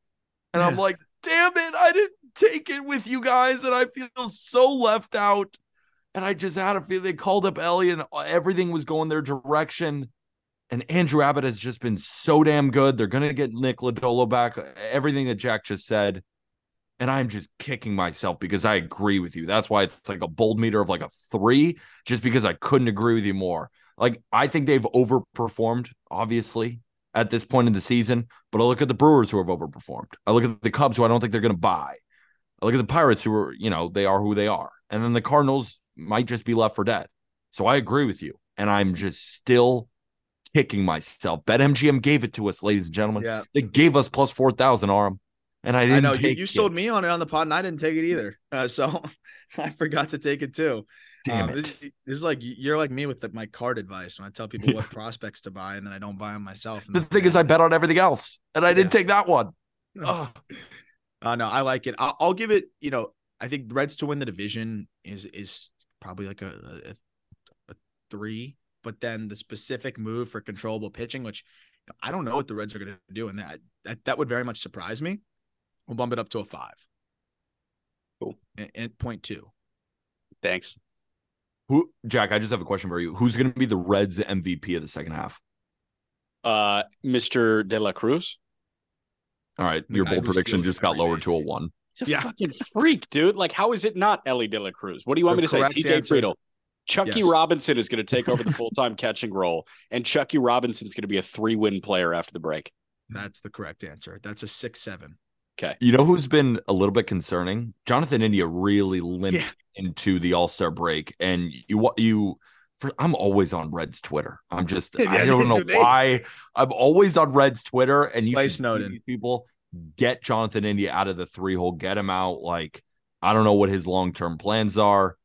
Speaker 1: And I'm [SIGHS] like, damn it, I didn't take it with you guys. And I feel so left out. And I just had a feeling they called up Ellie and everything was going their direction and Andrew Abbott has just been so damn good. They're going to get Nick Lodolo back. Everything that Jack just said. And I'm just kicking myself because I agree with you. That's why it's like a bold meter of like a three, just because I couldn't agree with you more. Like, I think they've overperformed, obviously, at this point in the season. But I look at the Brewers who have overperformed. I look at the Cubs who I don't think they're going to buy. I look at the Pirates who are, you know, they are who they are. And then the Cardinals might just be left for dead. So I agree with you. And I'm just still kicking myself. BetMGM gave it to us, ladies and gentlemen.
Speaker 3: Yeah.
Speaker 1: They gave us plus 4,000 Aram. And I didn't
Speaker 3: I know you,
Speaker 1: take
Speaker 3: you
Speaker 1: it.
Speaker 3: sold me on it on the pod, and I didn't take it either. Uh, so [LAUGHS] I forgot to take it too.
Speaker 1: Damn
Speaker 3: Um,
Speaker 1: it.
Speaker 3: This, this is like you're like me with the, my card advice when I tell people what [LAUGHS] prospects to buy, and then I don't buy them myself. and
Speaker 1: The thing is, I bet on everything else, and I didn't
Speaker 3: Yeah.
Speaker 1: take that one. Ugh.
Speaker 3: Uh, no, I like it. I'll, I'll give it. You know, I think Reds to win the division is is probably like a, a, a three. But then the specific move for controllable pitching, which you know, I don't know what the Reds are going to do, and that, that that would very much surprise me. We'll bump it up to a five.
Speaker 2: Cool.
Speaker 3: And, and point two.
Speaker 2: Thanks.
Speaker 1: Who, Jack? I just have a question for you. Who's going to be the Reds MVP of the second half?
Speaker 2: Uh, Mr. De La Cruz.
Speaker 1: All right, your bold prediction just got
Speaker 3: every
Speaker 1: lowered to a one.
Speaker 2: He's a
Speaker 3: Yeah.
Speaker 2: fucking freak, dude. Like, how is it not Ellie De La Cruz? What do you want
Speaker 3: The
Speaker 2: me to say?
Speaker 3: correct
Speaker 2: TJ
Speaker 3: answer-
Speaker 2: Friedl. Chuckie
Speaker 3: Yes.
Speaker 2: Robinson is going to take over the [LAUGHS] full time catching role, and Chuckie Robinson's going to be a three win player after the break.
Speaker 3: That's the correct answer. That's a six seven. Okay.
Speaker 1: You know who's been a little bit concerning? Jonathan India really limped
Speaker 3: Yeah.
Speaker 1: into the All Star break, and you you. For, I'm always on Reds Twitter. I'm just [LAUGHS]
Speaker 3: Yeah,
Speaker 1: I don't know why. I'm always on Reds Twitter, and you
Speaker 3: Play
Speaker 1: should see
Speaker 3: Snowden.
Speaker 1: these people get Jonathan India out of the three hole, get him out. Like I don't know what his long term plans are.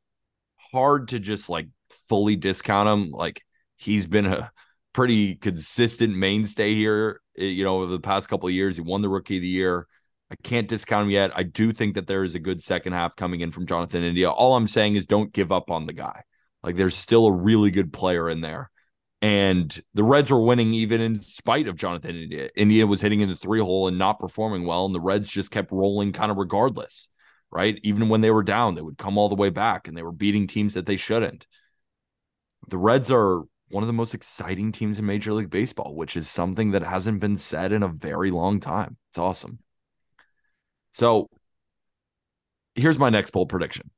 Speaker 1: Hard to just like fully discount him. Like he's been a pretty consistent mainstay here. eh, You know, over the past couple of years, he won the Rookie of the Year. I can't discount him yet. I do think that there is a good second half coming in from Jonathan India. All I'm saying is don't give up on the guy. Like there's still a really good player in there. And the Reds were winning even in spite of Jonathan India. India was hitting in the three hole and not performing well. And the Reds just kept rolling kind of regardless, right? Even when they were down, they would come all the way back and they were beating teams that they shouldn't. The Reds are one of the most exciting teams in Major League Baseball, which is something that hasn't been said in a very long time. It's awesome. So here's my next bold prediction.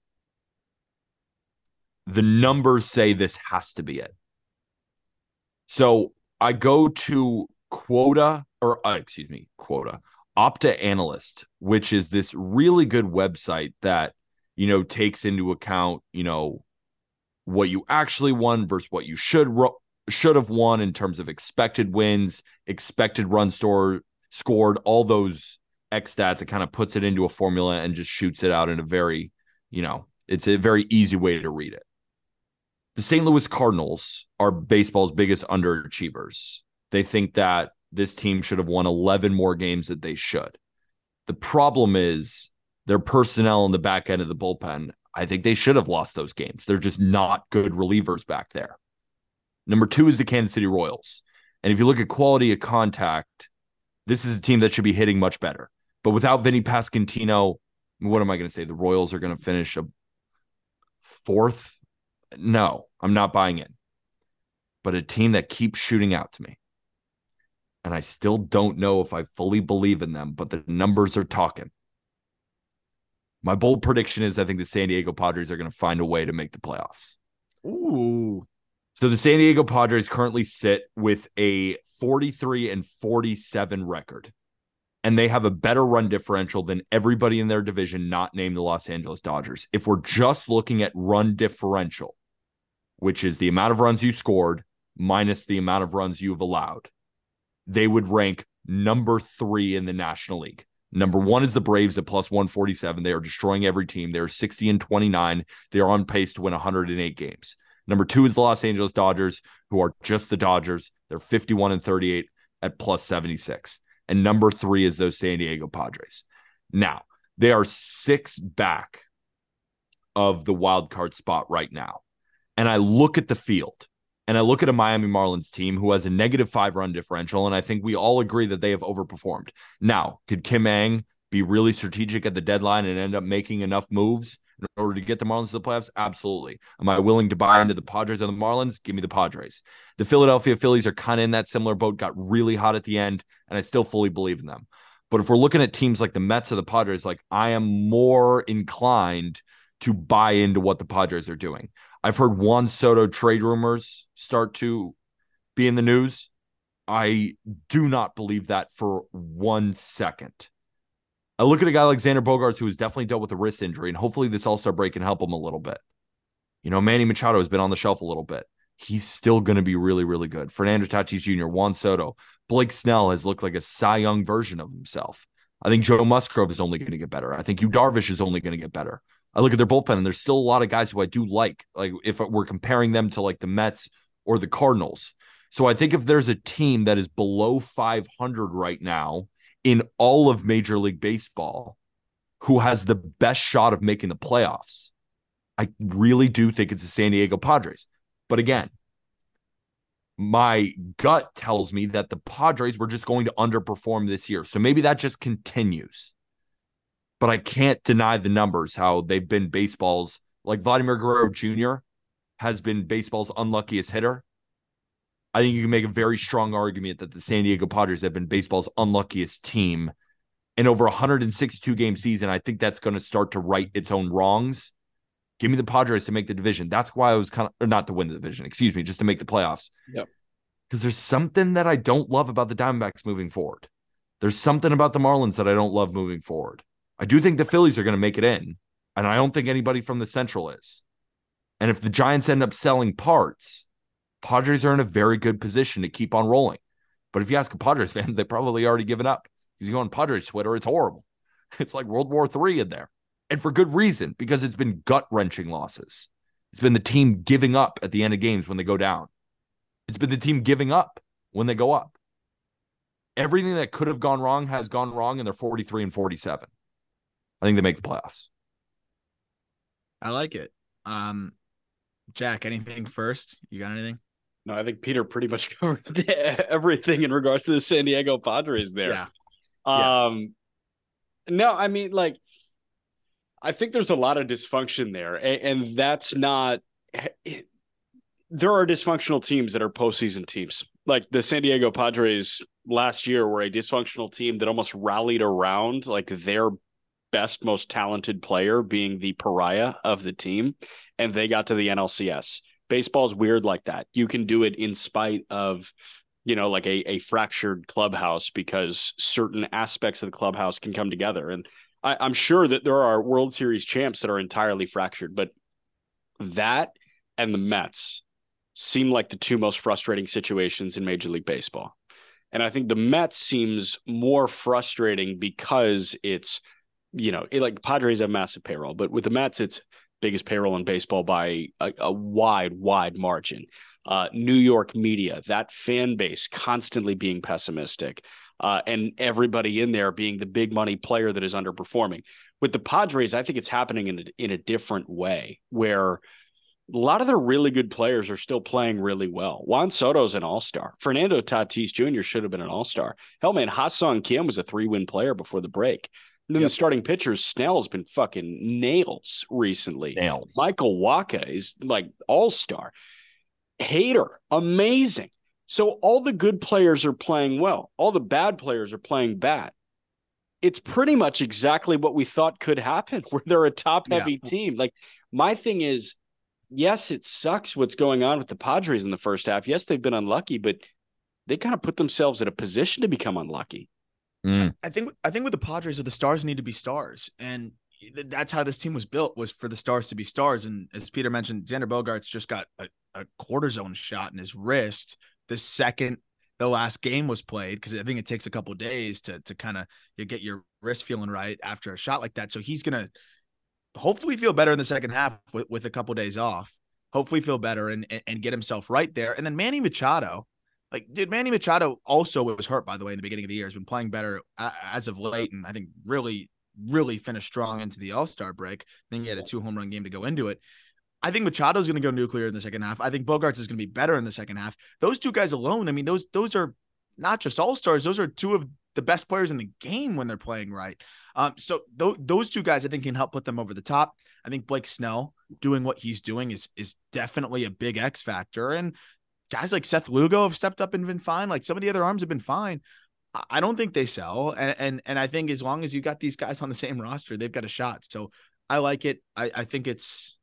Speaker 1: The numbers say this has to be it. So I go to quota or uh, excuse me, quota Opta Analyst, which is this really good website that you know takes into account, you know, what you actually won versus what you should ro- should have won in terms of expected wins, expected run store scored, all those X stats. It kind of puts it into a formula and just shoots it out in a very, you know, it's a very easy way to read it. The St. Louis Cardinals are baseball's biggest underachievers. They think that this team should have won 11 more games that they should. The problem is their personnel in the back end of the bullpen. I think they should have lost those games. They're just not good relievers back there. Number two is the Kansas City Royals. And if you look at quality of contact, this is a team that should be hitting much better. But without Vinnie Pasquantino, what am I going to say? The Royals are going to finish a fourth? No, I'm not buying in. But a team that keeps shooting out to me. And I still don't know if I fully believe in them, but the numbers are talking. My bold prediction is I think the San Diego Padres are going to find a way to make the playoffs.
Speaker 3: Ooh.
Speaker 1: So the San Diego Padres currently sit with a 43 and 47 record. And they have a better run differential than everybody in their division, not named the Los Angeles Dodgers. If we're just looking at run differential, which is the amount of runs you scored minus the amount of runs you've allowed, they would rank number three in the National League. Number one is the Braves at plus 147. They are destroying every team. They're 60 and 29. They are on pace to win 108 games. Number two is the Los Angeles Dodgers, who are just the Dodgers. They're 51 and 38 at plus 76. And number three is those San Diego Padres. Now, they are six back of the wild card spot right now. And I look at the field and I look at a Miami Marlins team who has a negative five run differential, and I think we all agree that they have overperformed. Now, could Kim Ng be really strategic at the deadline and end up making enough moves in order to get the Marlins to the playoffs? Absolutely. Am I willing to buy into the Padres or the Marlins? Give me the Padres. The Philadelphia Phillies are kind of in that similar boat, got really hot at the end, and I still fully believe in them. But if we're looking at teams like the Mets or the Padres, like I am more inclined to buy into what the Padres are doing. I've heard Juan Soto trade rumors start to be in the news. I do not believe that for one second. I look at a guy like Xander Bogaerts, who has definitely dealt with a wrist injury, and hopefully this All Star break can help him a little bit. You know, Manny Machado has been on the shelf a little bit. He's still going to be really, really good. Fernando Tatis Jr., Juan Soto, Blake Snell has looked like a Cy Young version of himself. I think Joe Musgrove is only going to get better. I think Yu Darvish is only going to get better. I look at their bullpen and there's still a lot of guys who I do like. Like if we're comparing them to like the Mets or the Cardinals. So I think if there's a team that is below 500 right now in all of Major League Baseball who has the best shot of making the playoffs, I really do think it's the San Diego Padres. But again, my gut tells me that the Padres were just going to underperform this year. So maybe that just continues but I can't deny the numbers, how they've been baseball's like Vladimir Guerrero Jr. has been baseball's unluckiest hitter. I think you can make a very strong argument that the San Diego Padres have been baseball's unluckiest team in over 162 game season. I think that's going to start to right its own wrongs. Give me the Padres to make the division. That's why I was kind of not to win the division, excuse me, just to make the playoffs.
Speaker 2: Yep.
Speaker 1: Because there's something that I don't love about the Diamondbacks moving forward. There's something about the Marlins that I don't love moving forward. I do think the Phillies are going to make it in, and I don't think anybody from the Central is. And if the Giants end up selling parts, Padres are in a very good position to keep on rolling. But if you ask a Padres [LAUGHS] fan, they probably already given up. If you go on Padres Twitter, it's horrible. [LAUGHS] It's like World War III in there. And for good reason, because it's been gut wrenching losses. It's been the team giving up at the end of games when they go down. It's been the team giving up when they go up. Everything that could have gone wrong has gone wrong, and they're 43 and 47. I think they make the playoffs.
Speaker 3: I like it. Um, Jack, anything first? You got anything?
Speaker 2: No, I think Peter pretty much [LAUGHS] covered everything in regards to the San Diego Padres there.
Speaker 3: Yeah.
Speaker 2: Um, yeah. no, I mean, like, I think there's a lot of dysfunction there, and, and that's not. It, there are dysfunctional teams that are postseason teams. Like the San Diego Padres last year were a dysfunctional team that almost rallied around like their best, most talented player being the pariah of the team, and they got to the NLCS. Baseball's weird like that. You can do it in spite of, you know, like a, a fractured clubhouse because certain aspects of the clubhouse can come together. And I, I'm sure that there are World Series champs that are entirely fractured, but that and the Mets seem like the two most frustrating situations in Major League Baseball. And I think the Mets seems more frustrating because it's you know, it, like Padres have massive payroll, but with the Mets, it's biggest payroll in baseball by a, a wide, wide margin. Uh, New York media, that fan base constantly being pessimistic, uh, and everybody in there being the big money player that is underperforming. With the Padres, I think it's happening in a, in a different way where a lot of the really good players are still playing really well. Juan Soto's an all star. Fernando Tatis Jr. should have been an all star. Hell, man, Ha-Seong Kim was a three win player before the break. And then yep. the starting pitchers, Snell's been fucking nails recently.
Speaker 1: Nails.
Speaker 2: Michael Wacha is like all star. Hader, amazing. So all the good players are playing well. All the bad players are playing bad. It's pretty much exactly what we thought could happen, [LAUGHS] where they're a top heavy yeah. team. Like my thing is, yes, it sucks what's going on with the Padres in the first half. Yes, they've been unlucky, but they kind of put themselves in a position to become unlucky.
Speaker 1: Mm.
Speaker 3: I think I think with the Padres, the stars need to be stars, and that's how this team was built was for the stars to be stars. And as Peter mentioned, Xander Bogaerts just got a, a cortisone shot in his wrist the second the last game was played because I think it takes a couple days to to kind of you get your wrist feeling right after a shot like that. So he's gonna hopefully feel better in the second half with, with a couple days off. Hopefully feel better and, and and get himself right there. And then Manny Machado, like dude, Manny Machado also was hurt by the way in the beginning of the year. Has been playing better as of late, and I think really really finished strong into the All Star break. Then he had a two home run game to go into it. I think Machado is going to go nuclear in the second half. I think Bogaerts is going to be better in the second half. Those two guys alone, I mean, those those are not just all stars; those are two of the best players in the game when they're playing right. Um, so th- those two guys, I think, can help put them over the top. I think Blake Snell doing what he's doing is is definitely a big X factor, and guys like Seth Lugo have stepped up and been fine. Like some of the other arms have been fine. I don't think they sell, and and and I think as long as you got these guys on the same roster, they've got a shot. So I like it. I I think it's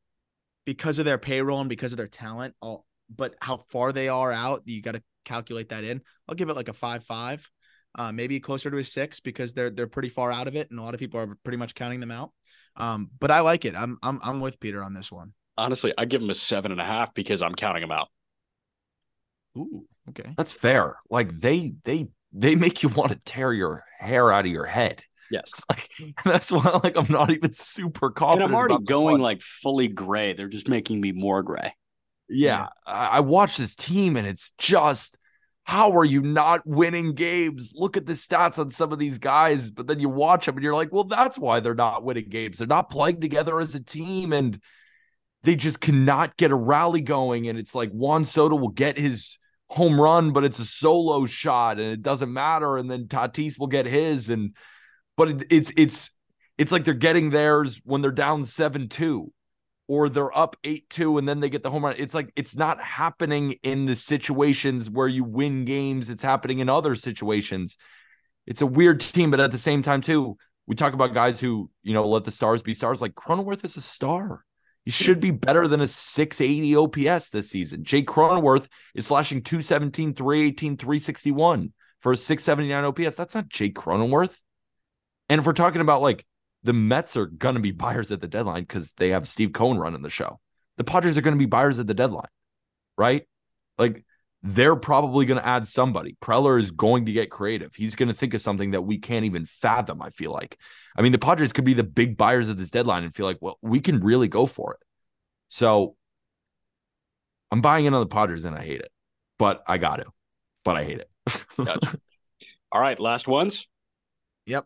Speaker 3: because of their payroll and because of their talent. All, but how far they are out, you got to calculate that in. I'll give it like a five five, uh, maybe closer to a six because they're they're pretty far out of it, and a lot of people are pretty much counting them out. Um, but I like it. I'm I'm I'm with Peter on this one.
Speaker 2: Honestly, I give them a seven and a half because I'm counting them out.
Speaker 3: Ooh, okay,
Speaker 1: that's fair. Like they they they make you want to tear your hair out of your head.
Speaker 2: Yes. [LAUGHS]
Speaker 1: Like, that's why like I'm not even super confident.
Speaker 2: And I'm already going like fully gray. They're just making me more gray.
Speaker 1: Yeah. yeah. I, I watch this team and it's just how are you not winning games? Look at the stats on some of these guys, but then you watch them and you're like, well, that's why they're not winning games. They're not playing together as a team and they just cannot get a rally going. And it's like Juan Soto will get his home run, but it's a solo shot and it doesn't matter. And then Tatis will get his. And but it, it's it's it's like they're getting theirs when they're down seven two, or they're up eight two, and then they get the home run. It's like it's not happening in the situations where you win games. It's happening in other situations. It's a weird team, but at the same time, too, we talk about guys who you know let the stars be stars. Like Cronenworth is a star. He should be better than a 680 OPS this season. Jake Cronenworth is slashing 217, 318, 361 for a 679 OPS. That's not Jake Cronenworth. And if we're talking about like the Mets are going to be [LAUGHS] buyers at the deadline because they have Steve Cohen running the show, the Padres are going to be buyers at the deadline, right? Like they're probably going to add somebody. Preller is going to get creative. He's going to think of something that we can't even fathom. I feel like, I mean, the Padres could be the big buyers of this deadline and feel like, well, we can really go for it. So I'm buying in on the Padres and I hate it, but I got to, but I hate it.
Speaker 2: gotcha. [LAUGHS] All right, last ones.
Speaker 3: Yep.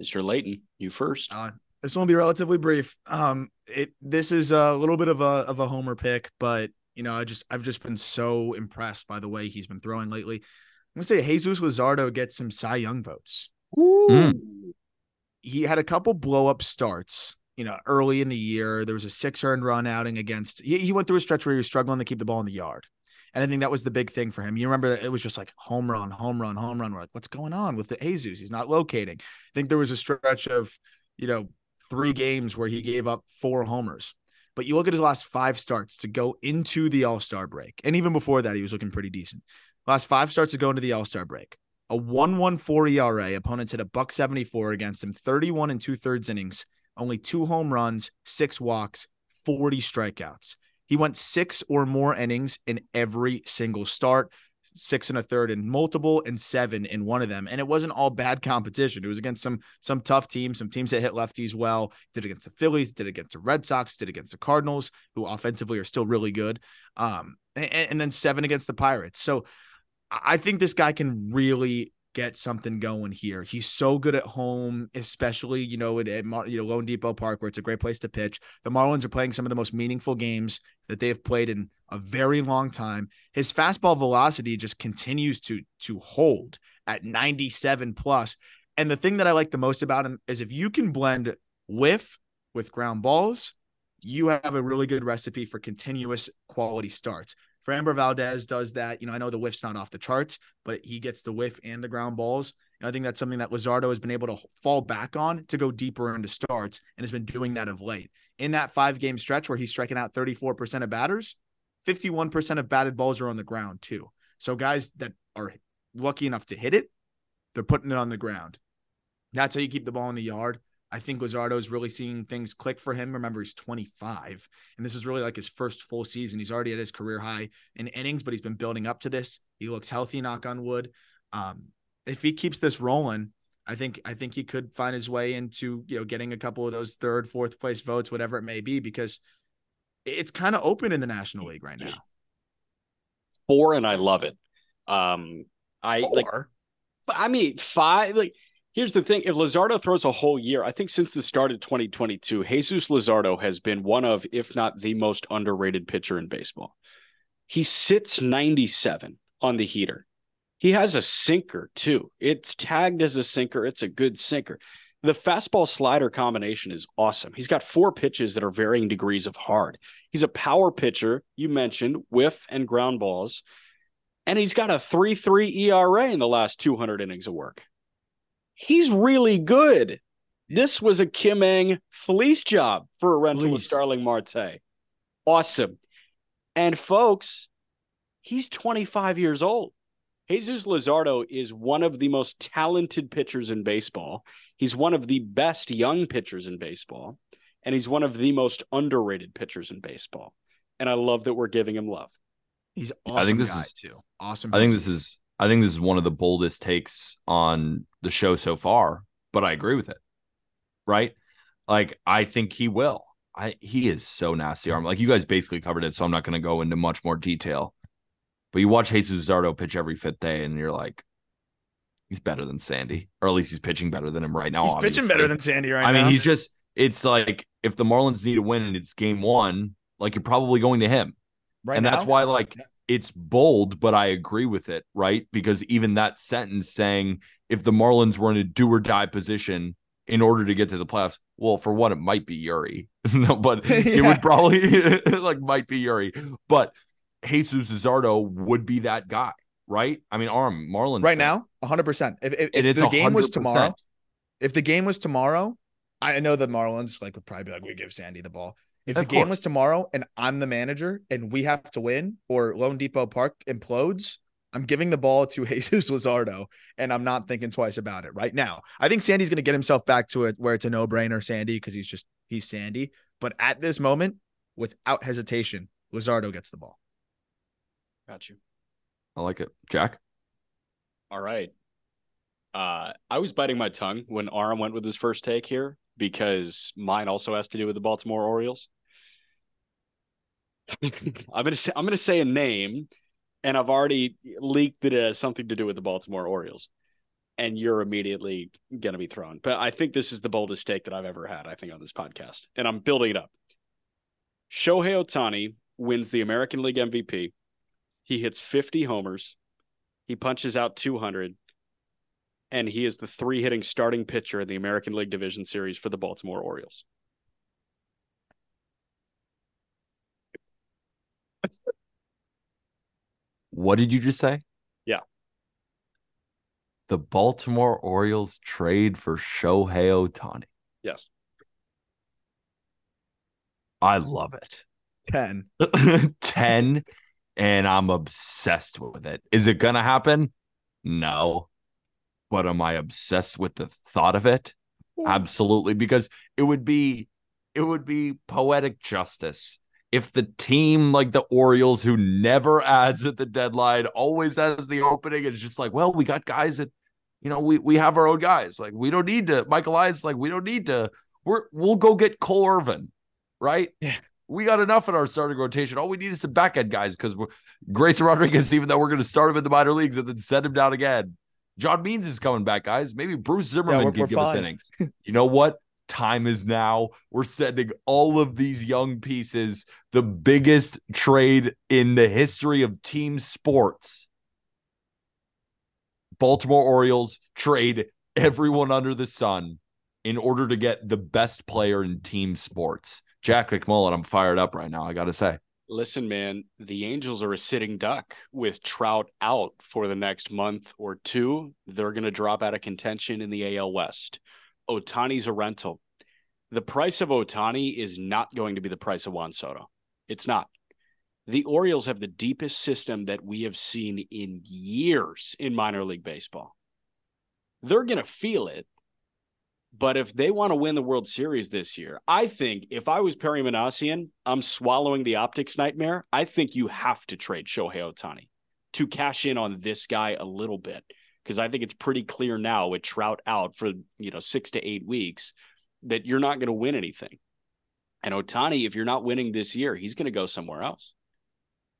Speaker 2: Mr. Leighton, you first.
Speaker 3: Uh, this one will be relatively brief. Um, it this is a little bit of a of a homer pick, but you know, I just I've just been so impressed by the way he's been throwing lately. I'm gonna say Jesus Luzardo gets some Cy Young votes.
Speaker 1: Mm.
Speaker 3: He had a couple blow up starts, you know, early in the year. There was a six earned run outing against. He, he went through a stretch where he was struggling to keep the ball in the yard. And I think that was the big thing for him. You remember it was just like home run, home run, home run. We're like, what's going on with the Jesus? He's not locating. I think there was a stretch of, you know, three games where he gave up four homers. But you look at his last five starts to go into the All Star break. And even before that, he was looking pretty decent. Last five starts to go into the All Star break. A 114 ERA. Opponents hit a buck 74 against him, 31 and two thirds innings, only two home runs, six walks, 40 strikeouts. He went six or more innings in every single start, six and a third in multiple, and seven in one of them. And it wasn't all bad competition. It was against some some tough teams, some teams that hit lefties well. Did against the Phillies, did against the Red Sox, did against the Cardinals, who offensively are still really good. Um, and, and then seven against the Pirates. So I think this guy can really get something going here. He's so good at home, especially you know at, at you know loanDepot Park, where it's a great place to pitch. The Marlins are playing some of the most meaningful games that they have played in a very long time. His fastball velocity just continues to to hold at 97 plus. And the thing that I like the most about him is if you can blend whiff with ground balls, you have a really good recipe for continuous quality starts. Framber Valdez does that. You know, I know the whiff's not off the charts, but he gets the whiff and the ground balls. And I think that's something that Luzardo has been able to fall back on to go deeper into starts and has been doing that of late. In that five game stretch where he's striking out 34% of batters, 51% of batted balls are on the ground too. So guys that are lucky enough to hit it, they're putting it on the ground. That's how you keep the ball in the yard. I think Luzardo is really seeing things click for him. Remember, he's 25, and this is really like his first full season. He's already at his career high in innings, but he's been building up to this. He looks healthy, knock on wood. Um, if he keeps this rolling, I think I think he could find his way into you know getting a couple of those third, fourth place votes, whatever it may be, because it's kind of open in the National League right now.
Speaker 2: Four, and I love it. Um, I
Speaker 3: Four.
Speaker 2: like. I mean, five. Like, here's the thing: if Luzardo throws a whole year, I think since the start of 2022, Jesus Luzardo has been one of, if not the most underrated pitcher in baseball. He sits 97 on the heater. He has a sinker too. It's tagged as a sinker. It's a good sinker. The fastball slider combination is awesome. He's got four pitches that are varying degrees of hard. He's a power pitcher, you mentioned, whiff and ground balls. And he's got a 3 3 ERA in the last 200 innings of work. He's really good. This was a Kim Ng fleece job for a rental with
Speaker 3: Fleece.
Speaker 2: Starling Marte. Awesome. And folks, he's 25 years old. Jesus Luzardo is one of the most talented pitchers in baseball. He's one of the best young pitchers in baseball, and he's one of the most underrated pitchers in baseball. And I love that we're giving him love.
Speaker 3: He's awesome
Speaker 1: I
Speaker 3: awesome
Speaker 1: think this
Speaker 3: guy
Speaker 1: is-
Speaker 3: too. Awesome.
Speaker 1: I think this is I think this is one of the boldest takes on the show so far, but I agree with it. Right? Like I think he will. I he is so nasty Aram. Like you guys basically covered it, so I'm not going to go into much more detail. But you watch Jesus Zardo pitch every fifth day, and you're like, he's better than Sandy, or at least he's pitching better than him right now.
Speaker 3: he's pitching better than Sandy right
Speaker 1: I
Speaker 3: now.
Speaker 1: I mean, he's just. It's like if the Marlins need a win and it's game one, like you're probably going to him
Speaker 3: right
Speaker 1: and that's why like
Speaker 3: Yeah.
Speaker 1: It's bold but i agree with it right because even that sentence saying if the marlins were in a do or die position in order to get to the playoffs well for one it might be yuri [LAUGHS] no but [LAUGHS] it would probably [LAUGHS] like might be yuri but jesus Luzardo would be that guy right i mean Aram marlins
Speaker 3: right
Speaker 1: fan.
Speaker 3: now, 100. percent If, if, if the game was
Speaker 1: 100%.
Speaker 3: tomorrow, if the game was tomorrow, I know the Marlins like would probably be like, we give Sandy the ball. If
Speaker 1: Of
Speaker 3: the game was tomorrow and I'm the manager and we have to win or loanDepot Park implodes, I'm giving the ball to [LAUGHS] Jesus Luzardo and I'm not thinking twice about it right now. I think Sandy's going to get himself back to it where it's a no brainer, Sandy, because he's just, he's Sandy. But at this moment, without hesitation, Luzardo gets the ball.
Speaker 2: Got you.
Speaker 1: i like it jack
Speaker 2: All right. Uh, I was biting my tongue when Aram went with his first take here because mine also has to do with the Baltimore Orioles. [LAUGHS] I'm gonna say I'm gonna say a name, and I've already leaked that it has something to do with the Baltimore Orioles, and you're immediately gonna be thrown. But I think this is the boldest take that I've ever had. I think on this podcast, and I'm building it up. Shohei Ohtani wins the American League MVP. He hits 50 homers. He punches out 200, and he is the three hitting starting pitcher in the American League Division Series for the Baltimore Orioles.
Speaker 1: What did you just say
Speaker 2: Yeah.
Speaker 1: the baltimore orioles trade for shohei ohtani
Speaker 2: Yes.
Speaker 1: i love it
Speaker 3: 10. [LAUGHS]
Speaker 1: 10 and I'm obsessed with it. Is it going to happen? No. But am I obsessed with the thought of it? Absolutely because it would be it would be poetic justice if the team like the Orioles who never adds at the deadline always has the opening it's just like, well, we got guys that you know, we we have our own guys. Like we don't need to Michael Eyes like we don't need to we're we'll go get Cole Irvin, right?
Speaker 3: Yeah.
Speaker 1: We got enough in our starting rotation. All we need is some back end guys because we're Grayson Rodriguez, even though we're going to start him in the minor leagues and then send him down again. John Means is coming back, guys. Maybe Bruce Zimmermann
Speaker 3: we're-
Speaker 1: can give us innings. You know what? Time is now. We're sending all of these young pieces, the biggest trade in the history of team sports. Baltimore Orioles trade everyone under the sun in order to get the best player in team sports. Jack McMullen, I'm fired up right now. I got to say.
Speaker 2: Listen, man, the Angels are a sitting duck with Trout out for the next month or two. They're going to drop out of contention in the AL West. Ohtani's a rental. The price of Ohtani is not going to be the price of Juan Soto. It's not. the Orioles have the deepest system that we have seen in years in minor league baseball. They're going to feel it. But if they want to win the World Series this year, I think if I was Perry Minasian, I'm swallowing the optics nightmare. I think you have to trade Shohei Ohtani to cash in on this guy a little bit because I think it's pretty clear now with Trout out for you know six to eight weeks that you're not going to win anything. And Ohtani, if you're not winning this year, he's going to go somewhere else.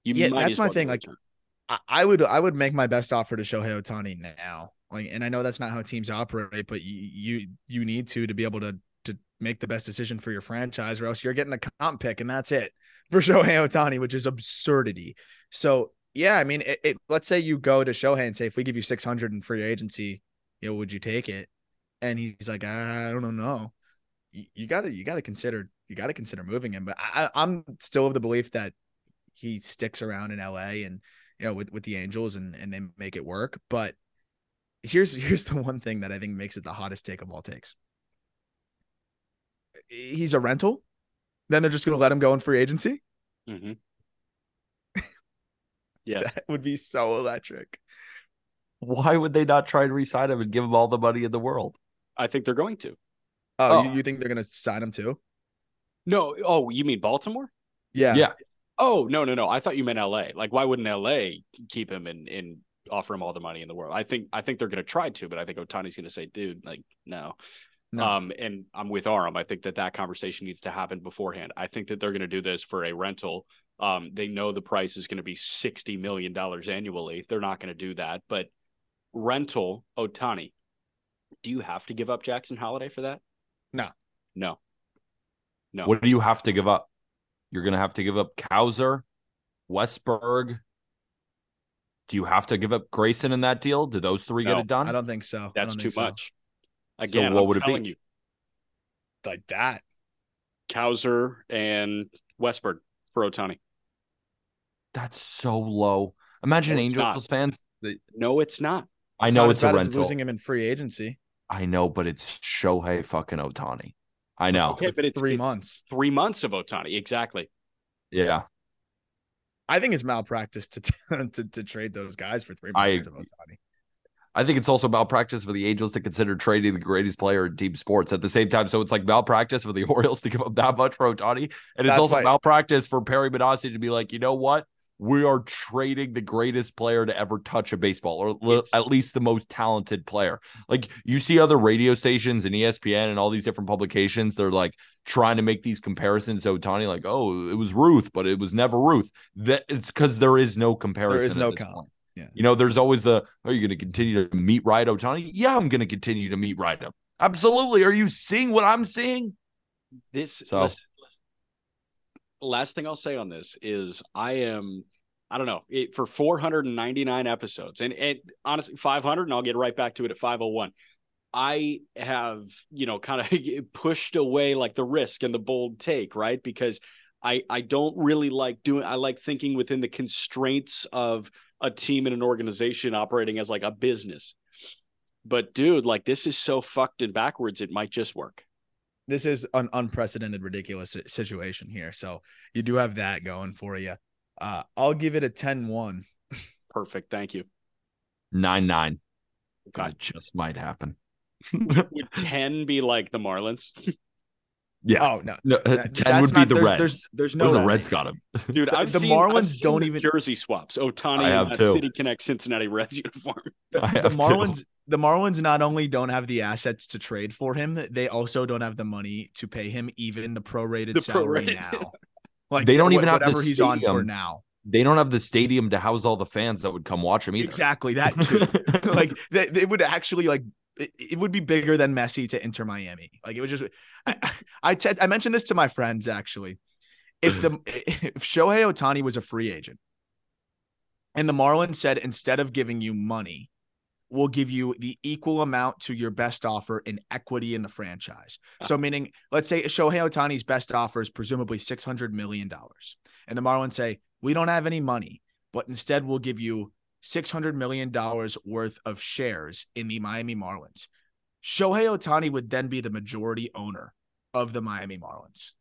Speaker 3: You yeah, that's my thing. Like, I would I would make my best offer to Shohei Ohtani now. Like, and I know that's not how teams operate, but you you you need to to be able to to make the best decision for your franchise, or else you're getting a comp pick, and that's it for [LAUGHS] Shohei Ohtani, which is absurdity. So yeah, I mean, it, it, let's say you go to Shohei and say, if we give you six hundred in free agency, you know, would you take it? And he's like, I don't know. You, you gotta you gotta consider you gotta consider moving him. But I, I'm still of the belief that he sticks around in LA and you know with with the Angels and and they make it work. But here's [LAUGHS] here's the one thing that I think makes it the hottest take of all takes. He's a rental. Then they're just going to let him go in free agency.
Speaker 2: Mm-hmm. Yeah,
Speaker 3: that would be so electric.
Speaker 1: Why would they not try and resign him and give him all the money in the world?
Speaker 2: I think they're going to.
Speaker 3: Oh, oh. You, you think they're going to sign him too?
Speaker 2: No. Oh, you mean Baltimore?
Speaker 3: Yeah.
Speaker 1: Yeah.
Speaker 2: Oh no no no! I thought you meant L.A. Like, why wouldn't L.A. keep him and and offer him all the money in the world? I think I think they're going to try to, but I think Ohtani's going to say, "Dude, like, no." no. Um, and I'm with Aram. I think that that conversation needs to happen beforehand. I think that they're going to do this for a rental. Um, they know the price is going to be sixty million dollars annually. They're not going to do that, but rental Ohtani. Do you have to give up Jackson Holliday for that?
Speaker 3: No,
Speaker 2: no, no.
Speaker 1: What do you have to give up? You're going to have to give up Cowser, Westburg. Do you have to give up Grayson in that deal? Did those three no, get it done?
Speaker 3: I don't think so.
Speaker 2: That's
Speaker 3: too
Speaker 2: so. much. Again,
Speaker 1: so what
Speaker 2: I'm
Speaker 1: would it be? You,
Speaker 3: like that.
Speaker 2: Cowser and Westburg for Ohtani.
Speaker 1: That's so low. Imagine no, Angels not. fans. That...
Speaker 2: No, it's not.
Speaker 1: I know it's, a rental.
Speaker 3: losing him in free agency.
Speaker 1: I know, but it's Shohei fucking Ohtani. I know.
Speaker 2: Okay, but it's
Speaker 3: three
Speaker 2: it's
Speaker 3: months.
Speaker 2: Three months of Ohtani, Exactly.
Speaker 1: Yeah.
Speaker 3: I think it's malpractice to [LAUGHS] to, to trade those guys for three months I, of Ohtani.
Speaker 1: I think it's also malpractice for the Angels to consider trading the greatest player in team sports at the same time. So it's like malpractice for the [LAUGHS] Orioles to give up that much for Ohtani. And it's That's also malpractice for Perry Minasian to be like, you know what? We are trading the greatest player to ever touch a baseball, or it's, at least the most talented player. Like you see other radio stations and ESPN and all these different publications, they're like trying to make these comparisons to Ohtani, like, oh, it was Ruth, but it was never Ruth. That it's because there is no comparison.
Speaker 3: There is no count.
Speaker 1: Yeah. You know, there's always the, are you going to continue to meet right Ohtani? Yeah, I'm going to continue to meet right him. Absolutely. Are you seeing what I'm seeing?
Speaker 2: This so. Listen, last thing I'll say on this is I am I don't know it, for 499 episodes and and honestly 500 and I'll get right back to it at 501. I have you know kind of [LAUGHS] pushed away like the risk and the bold take right because I I don't really like doing I like thinking within the constraints of a team and an organization operating as like a business. But dude, like this is so fucked and backwards it might just work
Speaker 3: this is an unprecedented, ridiculous situation here. So you do have that going for you. Uh, I'll give it a 10 1.
Speaker 2: Perfect. Thank you.
Speaker 1: 9 9. Okay. That just might happen.
Speaker 2: would 10 be like the Marlins? [LAUGHS]
Speaker 3: Yeah. Oh no.
Speaker 1: no uh, ten would not, be the
Speaker 3: there's,
Speaker 1: Reds.
Speaker 3: There's there's no
Speaker 1: the Reds got him. [LAUGHS]
Speaker 2: Dude, I've
Speaker 3: the
Speaker 2: seen,
Speaker 3: Marlins
Speaker 2: seen
Speaker 3: don't even
Speaker 2: jersey swaps. Ohtani and City Connect Cincinnati Reds [LAUGHS] uniform. [LAUGHS]
Speaker 3: the Marlins too. the Marlins not only don't have the assets to trade for him, they also don't have the money to pay him even the prorated the salary prorated. now.
Speaker 1: Like they don't even have
Speaker 3: whatever
Speaker 1: he's
Speaker 3: on for now.
Speaker 1: They don't have the stadium to house all the fans that would come watch him either.
Speaker 3: Exactly that too. like they, they would actually like it, it, would be bigger than Messi to enter Miami. Like it was just, I, I, I mentioned this to my friends actually. If the [CLEARS THROAT] if Shohei Ohtani was a free agent, and the Marlins said instead of giving you money, we'll give you the equal amount to your best offer in equity in the franchise. So ah. meaning, let's say Shohei Ohtani's best offer is presumably six hundred million dollars, and the Marlins say we don't have any money, but instead we'll give you $600 million worth of shares in the Miami Marlins. Shohei Ohtani would then be the majority owner of the Miami Marlins.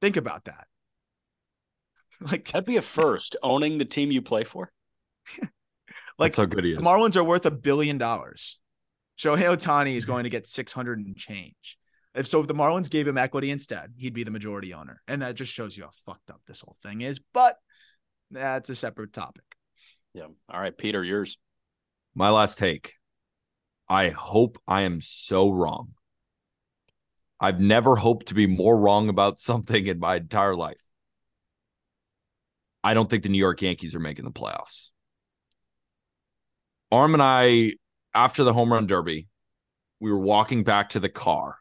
Speaker 3: Think about that. [LAUGHS] Like,
Speaker 2: That'd be a first, owning the team you play for. [LAUGHS]
Speaker 3: like
Speaker 1: That's how good he is.
Speaker 3: the Marlins are worth a billion dollars. Shohei Ohtani is [LAUGHS] going to get 600 and change. If so, if the Marlins gave him equity instead, he'd be the majority owner. And that just shows you how fucked up this whole thing is. But that's a separate topic.
Speaker 2: Yeah. All right, Peter, yours.
Speaker 1: My last take. I hope I am so wrong. I've never hoped to be more wrong about [LAUGHS] something in my entire life. I don't think the New York Yankees are making the playoffs. Aram and I, after the home run derby, we were walking back to the car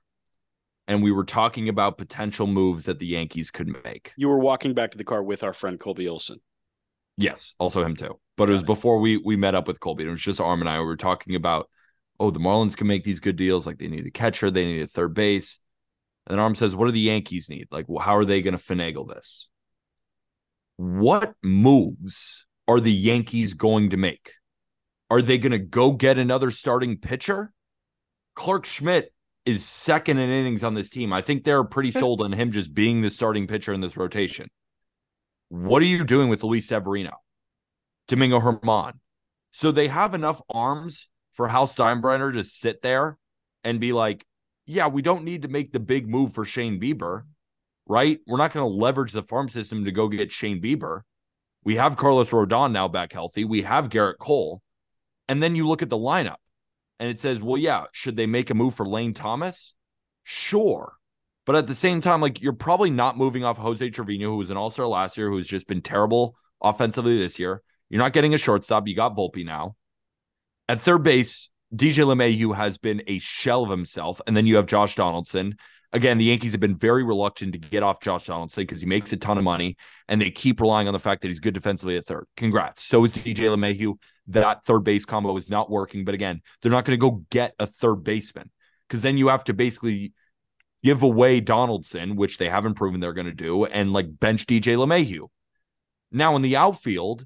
Speaker 1: and we were talking about potential moves that the Yankees could make.
Speaker 2: You were walking back to the car with our friend Colby Olson.
Speaker 1: Yes, also him too. But it was before we we met up with Colby. It was just Aram and I. We were talking about, oh, the Marlins can make these good deals. Like they need a catcher, they need a third base. And then Aram says, what do the Yankees need? Like, well, how are they going to finagle this? What moves are the Yankees going to make? Are they going to go get another starting pitcher? Clarke Schmidt is second in innings on this team. I think they're pretty [LAUGHS] sold on him just being the starting pitcher in this rotation. What are you doing with Luis Severino? Domingo Germán. So they have enough arms for Hal Steinbrenner to sit there and be like, yeah, we don't need to make the big move for Shane Bieber, right? We're not going to leverage the farm system to go get Shane Bieber. We have Carlos Rodon now back healthy. We have Gerrit Cole. And then you look at the lineup and it says, well, yeah, should they make a move for Lane Thomas? Sure. But at the same time, like you're probably not moving off Jose Trevino, who was an all star last year, who's just been terrible offensively this year. You're not getting a shortstop. You got Volpe now. At third base, DJ LeMahieu has been a shell of himself. And then you have Josh Donaldson. Again, the Yankees have been very reluctant to get off Josh Donaldson because he makes a ton of money and they keep relying on the fact that he's good defensively at third. Congrats. So is DJ LeMahieu. That third base combo is not working. But again, they're not going to go get a third baseman because then you have to basically give away Donaldson, which they haven't proven they're going to do, and like bench DJ LeMahieu. Now in the outfield,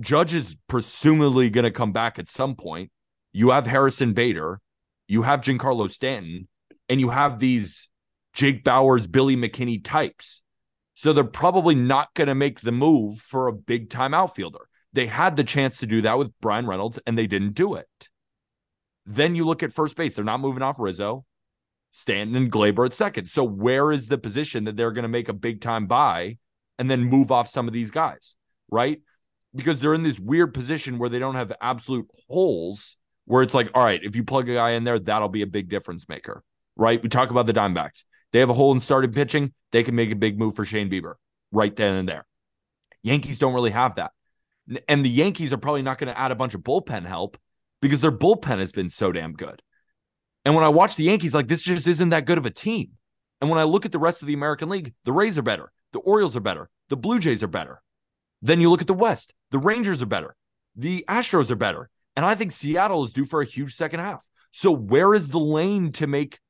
Speaker 1: Judge is presumably going to come back at some point. You have Harrison Bader, you have Giancarlo Stanton, and you have these Jake Bauers, Billy McKinney types. So they're probably not going to make the move for a big time outfielder. They had the chance to do that with Bryan Reynolds and they didn't do it. Then you look at first base, they're not moving off Rizzo, Stanton, and Gleyber at second. So where is the position that they're going to make a big time buy and then move off some of these guys, right? Because they're in this weird position where they don't have absolute holes where it's like, all right, if you plug a guy in there, that'll be a big difference maker, right? We talk about the Diamondbacks. They have a hole in starting pitching. They can make a big move for Shane Bieber right then and there. Yankees don't really have that. And the Yankees are probably not going to add a bunch of bullpen help because their bullpen has been so damn good. And when I watch the Yankees, like this just isn't that good of a team. And when I look at the rest of the American League, the Rays are better, the Orioles are better, the Blue Jays are better. Then you look at the West, the Rangers are better, the Astros are better. And I think Seattle is due for a huge second half. So where is the lane to make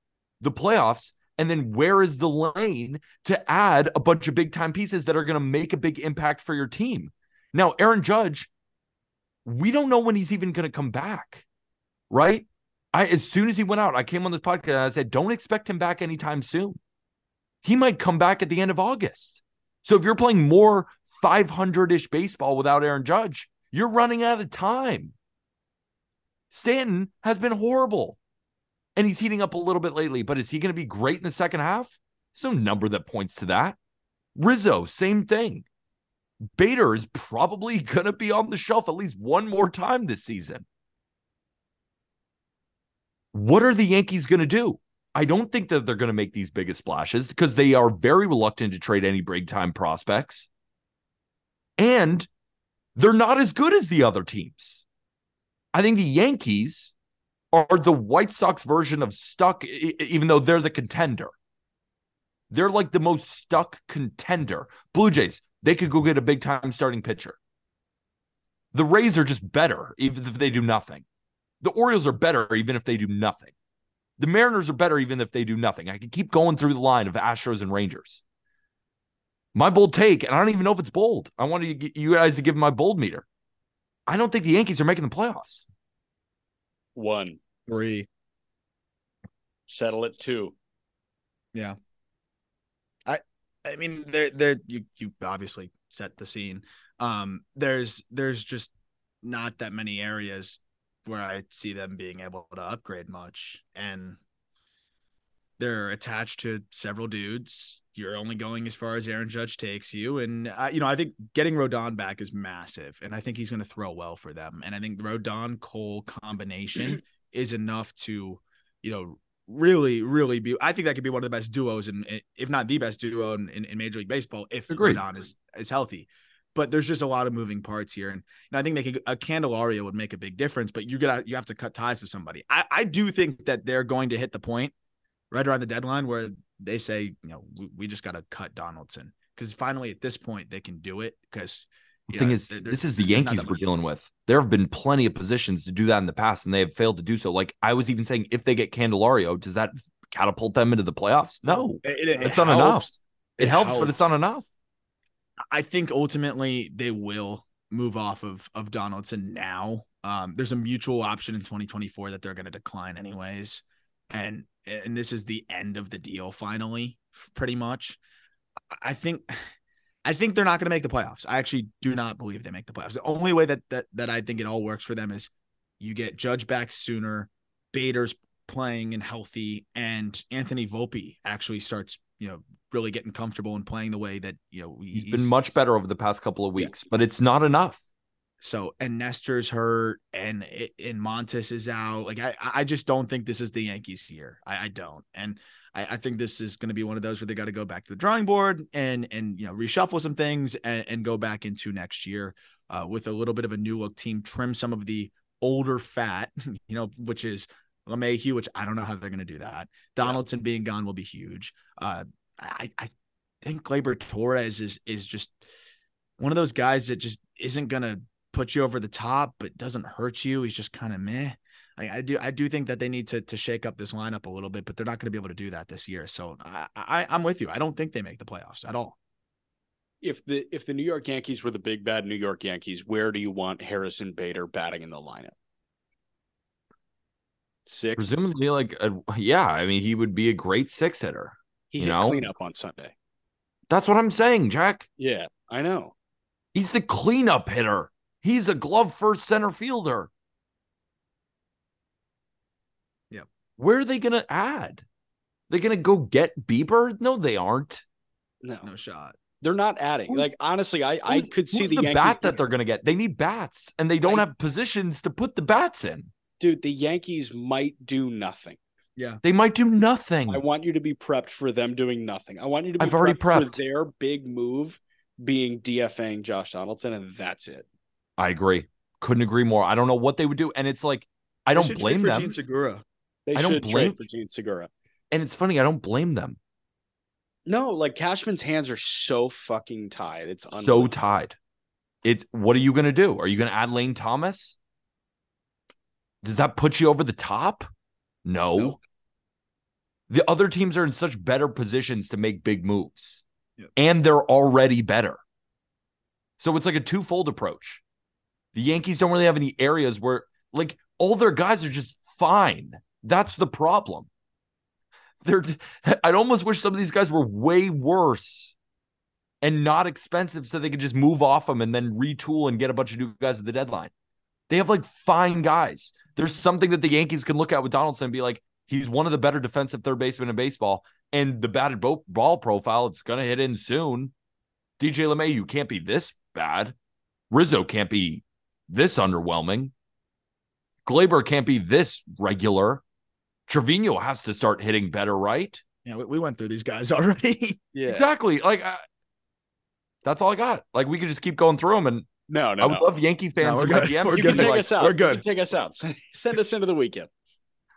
Speaker 1: the playoffs? And then where is the lane to add a bunch of big time pieces that are going to make a big impact for your team? Now, Aaron Judge, we don't know when he's even going to come back, right? I as soon as he went out, I came on this podcast and I said, don't expect him back anytime soon. He might come back at the end of August. So if you're playing more 500-ish baseball without Aaron Judge, you're running out of time. Stanton has been horrible. And he's heating up a little bit lately, but is he going to be great in the second half? There's no number that points to that. Rizzo, same thing. Bader is probably [LAUGHS] going to be on the shelf at least one more time this season. What are the Yankees going to do? I don't think that they're going to make these biggest splashes because they are very reluctant to trade any big time prospects. And they're not as good as the other teams. I think the Yankees are the White Sox version of stuck, even though they're the contender. They're like the most stuck contender. Blue Jays, they could go get a big time starting pitcher. The Rays are just better, even if they do nothing. The Orioles are better, even if they do nothing. The Mariners are better, even if they do nothing. I can keep going through the line of Astros and Rangers. My bold take, and I don't even know if it's bold. I want you guys to give my bold meter. I don't think the Yankees are making the playoffs.
Speaker 2: One.
Speaker 3: Three.
Speaker 2: Settle it two.
Speaker 3: Yeah. I I mean, there, there, you, you obviously set the scene. Um, there's, there's just not that many areas where I see them being able to upgrade much, and they're attached to several dudes. You're only going as far as Aaron Judge takes you, and uh, you know I think getting Rodon back is massive, and I think he's going to throw well for them. And I think the Rodon Cole combination [CLEARS THROAT] is enough to, you know, really, really be. I think that could be one of the best duos, and if not the best duo in, in, in Major League Baseball, if Agreed. Rodon is is healthy. But there's just a lot of moving parts here, and, and I think they could, a Candelario would make a big difference. But you got you have to cut ties with somebody. I, I do think that they're going to hit the point right around the deadline where they say, you know, we, we just got to cut Donaldson because finally at this point they can do it because
Speaker 1: the thing know, is, this is the Yankees we're dealing with. There have been plenty of positions to do that in the past, and they have failed to do so. Like I was even saying, if they get Candelario, does that catapult them into the playoffs? No, it, it, it's not enough. It, it helps, helps, but it's not enough.
Speaker 3: I think ultimately they will move off of of Donaldson now. Um, there's a mutual option in 2024 that they're going to decline anyways, and and this is the end of the deal finally, pretty much. I think I think they're not going to make the playoffs. I actually do not believe they make the playoffs. The only way that that that I think it all works for them is you get Judge back sooner, Bader's playing and healthy, and Anthony Volpe actually starts, you know, really getting comfortable and playing the way that you know
Speaker 1: he's, he's been much better over the past couple of weeks, yeah. but it's not enough.
Speaker 3: So and Nestor's hurt and and Montas is out. Like I I just don't think this is the Yankees year. I, I don't. And I, I think this is going to be one of those where they got to go back to the drawing board and and you know reshuffle some things and, and go back into next year uh, with a little bit of a new look team, trim some of the older fat, [LAUGHS] you know, which is LeMahieu, which I don't know how they're going to do that. Donaldson yeah. being gone will be huge. Uh, I I think Gleyber Torres is is just one of those guys that just isn't going to put you over the top, but doesn't hurt you. He's just kind of meh. I, I, do I do think that they need to to shake up this lineup a little bit, but they're not going to be able to do that this year. So I, I I'm with you. I don't think they make the playoffs at all.
Speaker 2: If the if the New York Yankees were the big bad New York Yankees, where do you want Harrison Bader batting in the lineup? Six,
Speaker 1: presumably, like a, yeah. I mean, he would be a great six hitter.
Speaker 2: He
Speaker 1: you know,
Speaker 2: cleanup on Sunday.
Speaker 1: That's what I'm saying, Jack.
Speaker 2: Yeah, I know.
Speaker 1: He's the cleanup hitter. He's a glove first center fielder.
Speaker 3: Yep.
Speaker 1: Where are they going to add? They're going to go get Bieber? No, they aren't.
Speaker 2: No,
Speaker 3: no shot.
Speaker 2: They're not adding. Like honestly, I I could see the,
Speaker 1: the bat that they're going to get. They need bats, and they don't I, have positions to put the bats in.
Speaker 2: Dude, the Yankees might do nothing.
Speaker 3: Yeah,
Speaker 1: they might do nothing.
Speaker 2: I want you to be prepped for them doing nothing. I want you to be
Speaker 1: I've already prepped
Speaker 2: for their big move being DFAing Josh Donaldson, and that's it.
Speaker 1: I agree. Couldn't agree more. I don't know what they would do, and it's like I don't blame them.
Speaker 3: Jean Segura.
Speaker 2: They I don't blame for Jean Segura.
Speaker 1: And it's funny, I don't blame them.
Speaker 2: No, like Cashman's hands are so fucking tied. It's
Speaker 1: so tied. It's what are you gonna do? Are you gonna add Lane Thomas? Does that put you over the top? No. no. The other teams are in such better positions to make big moves. Yep. And they're already better. So it's like a twofold approach. The Yankees don't really have any areas where, like, all their guys are just fine. That's the problem. They're, [LAUGHS] I'd almost wish some of these guys were way worse and not expensive so they could just move off them and then retool and get a bunch of new guys at the deadline. They have like fine guys. There's something that the Yankees can look at with Donaldson and be like, he's one of the better defensive third basemen in baseball. And the batted ball profile, it's going to hit in soon. DJ LeMay, you can't be this bad. Rizzo can't be this underwhelming. Gleyber can't be this regular. Trevino has to start hitting better, right?
Speaker 3: Yeah, we went through these guys [LAUGHS] already.
Speaker 1: yeah, exactly. Like, uh, that's all I got. Like, we could just keep going through them. And
Speaker 2: no, no,
Speaker 1: I would
Speaker 2: no.
Speaker 1: love Yankee fans.
Speaker 2: No,
Speaker 1: we're
Speaker 2: good. We're you good. can take like, us out. We're good. take us out. [LAUGHS] Send us into the weekend.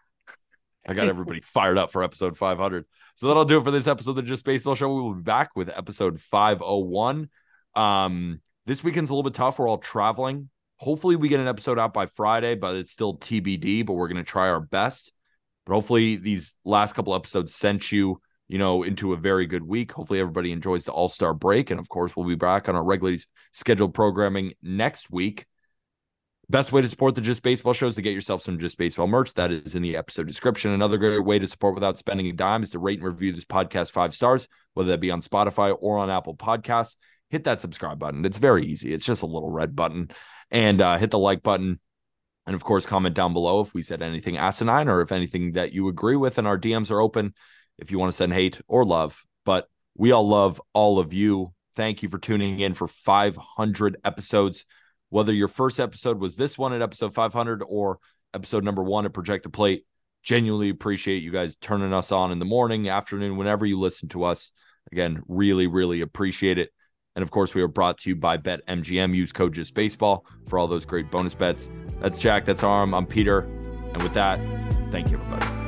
Speaker 2: [LAUGHS]
Speaker 1: I got everybody fired up for episode 500. So that'll do it for this episode of the Just Baseball Show. We will be back with episode 501. Um, this weekend's a little bit tough. We're all traveling. Hopefully, we get an episode out by Friday, but it's still TBD. But we're going to try our best. But hopefully, these last couple episodes sent you, you know, into a very good week. Hopefully, everybody enjoys the All Star break, and of course, we'll be back on our regularly scheduled programming next week. Best way to support the Just Baseball show is to get yourself some Just Baseball merch. That is in the episode description. Another great way to support without spending a dime is to rate and review this podcast five stars, whether that be on Spotify or on Apple Podcasts. Hit that subscribe button. It's very easy. It's just a little red button. And uh, hit the like button. And of course, comment down below if we said anything asinine or if anything that you agree with. And our DMs are open if you want to send hate or love. But we all love all of you. Thank you for tuning in for 500 episodes whether your first episode was this one at episode 500 or episode number one at Project the Plate. Genuinely appreciate you guys turning us on in the morning, afternoon, whenever you listen to us. Again, really, really appreciate it. And of course, we are brought to you by Bet MGM. Use code Just Baseball for all those great bonus bets. That's Jack. That's Aram. I'm Peter. And with that, thank you, everybody.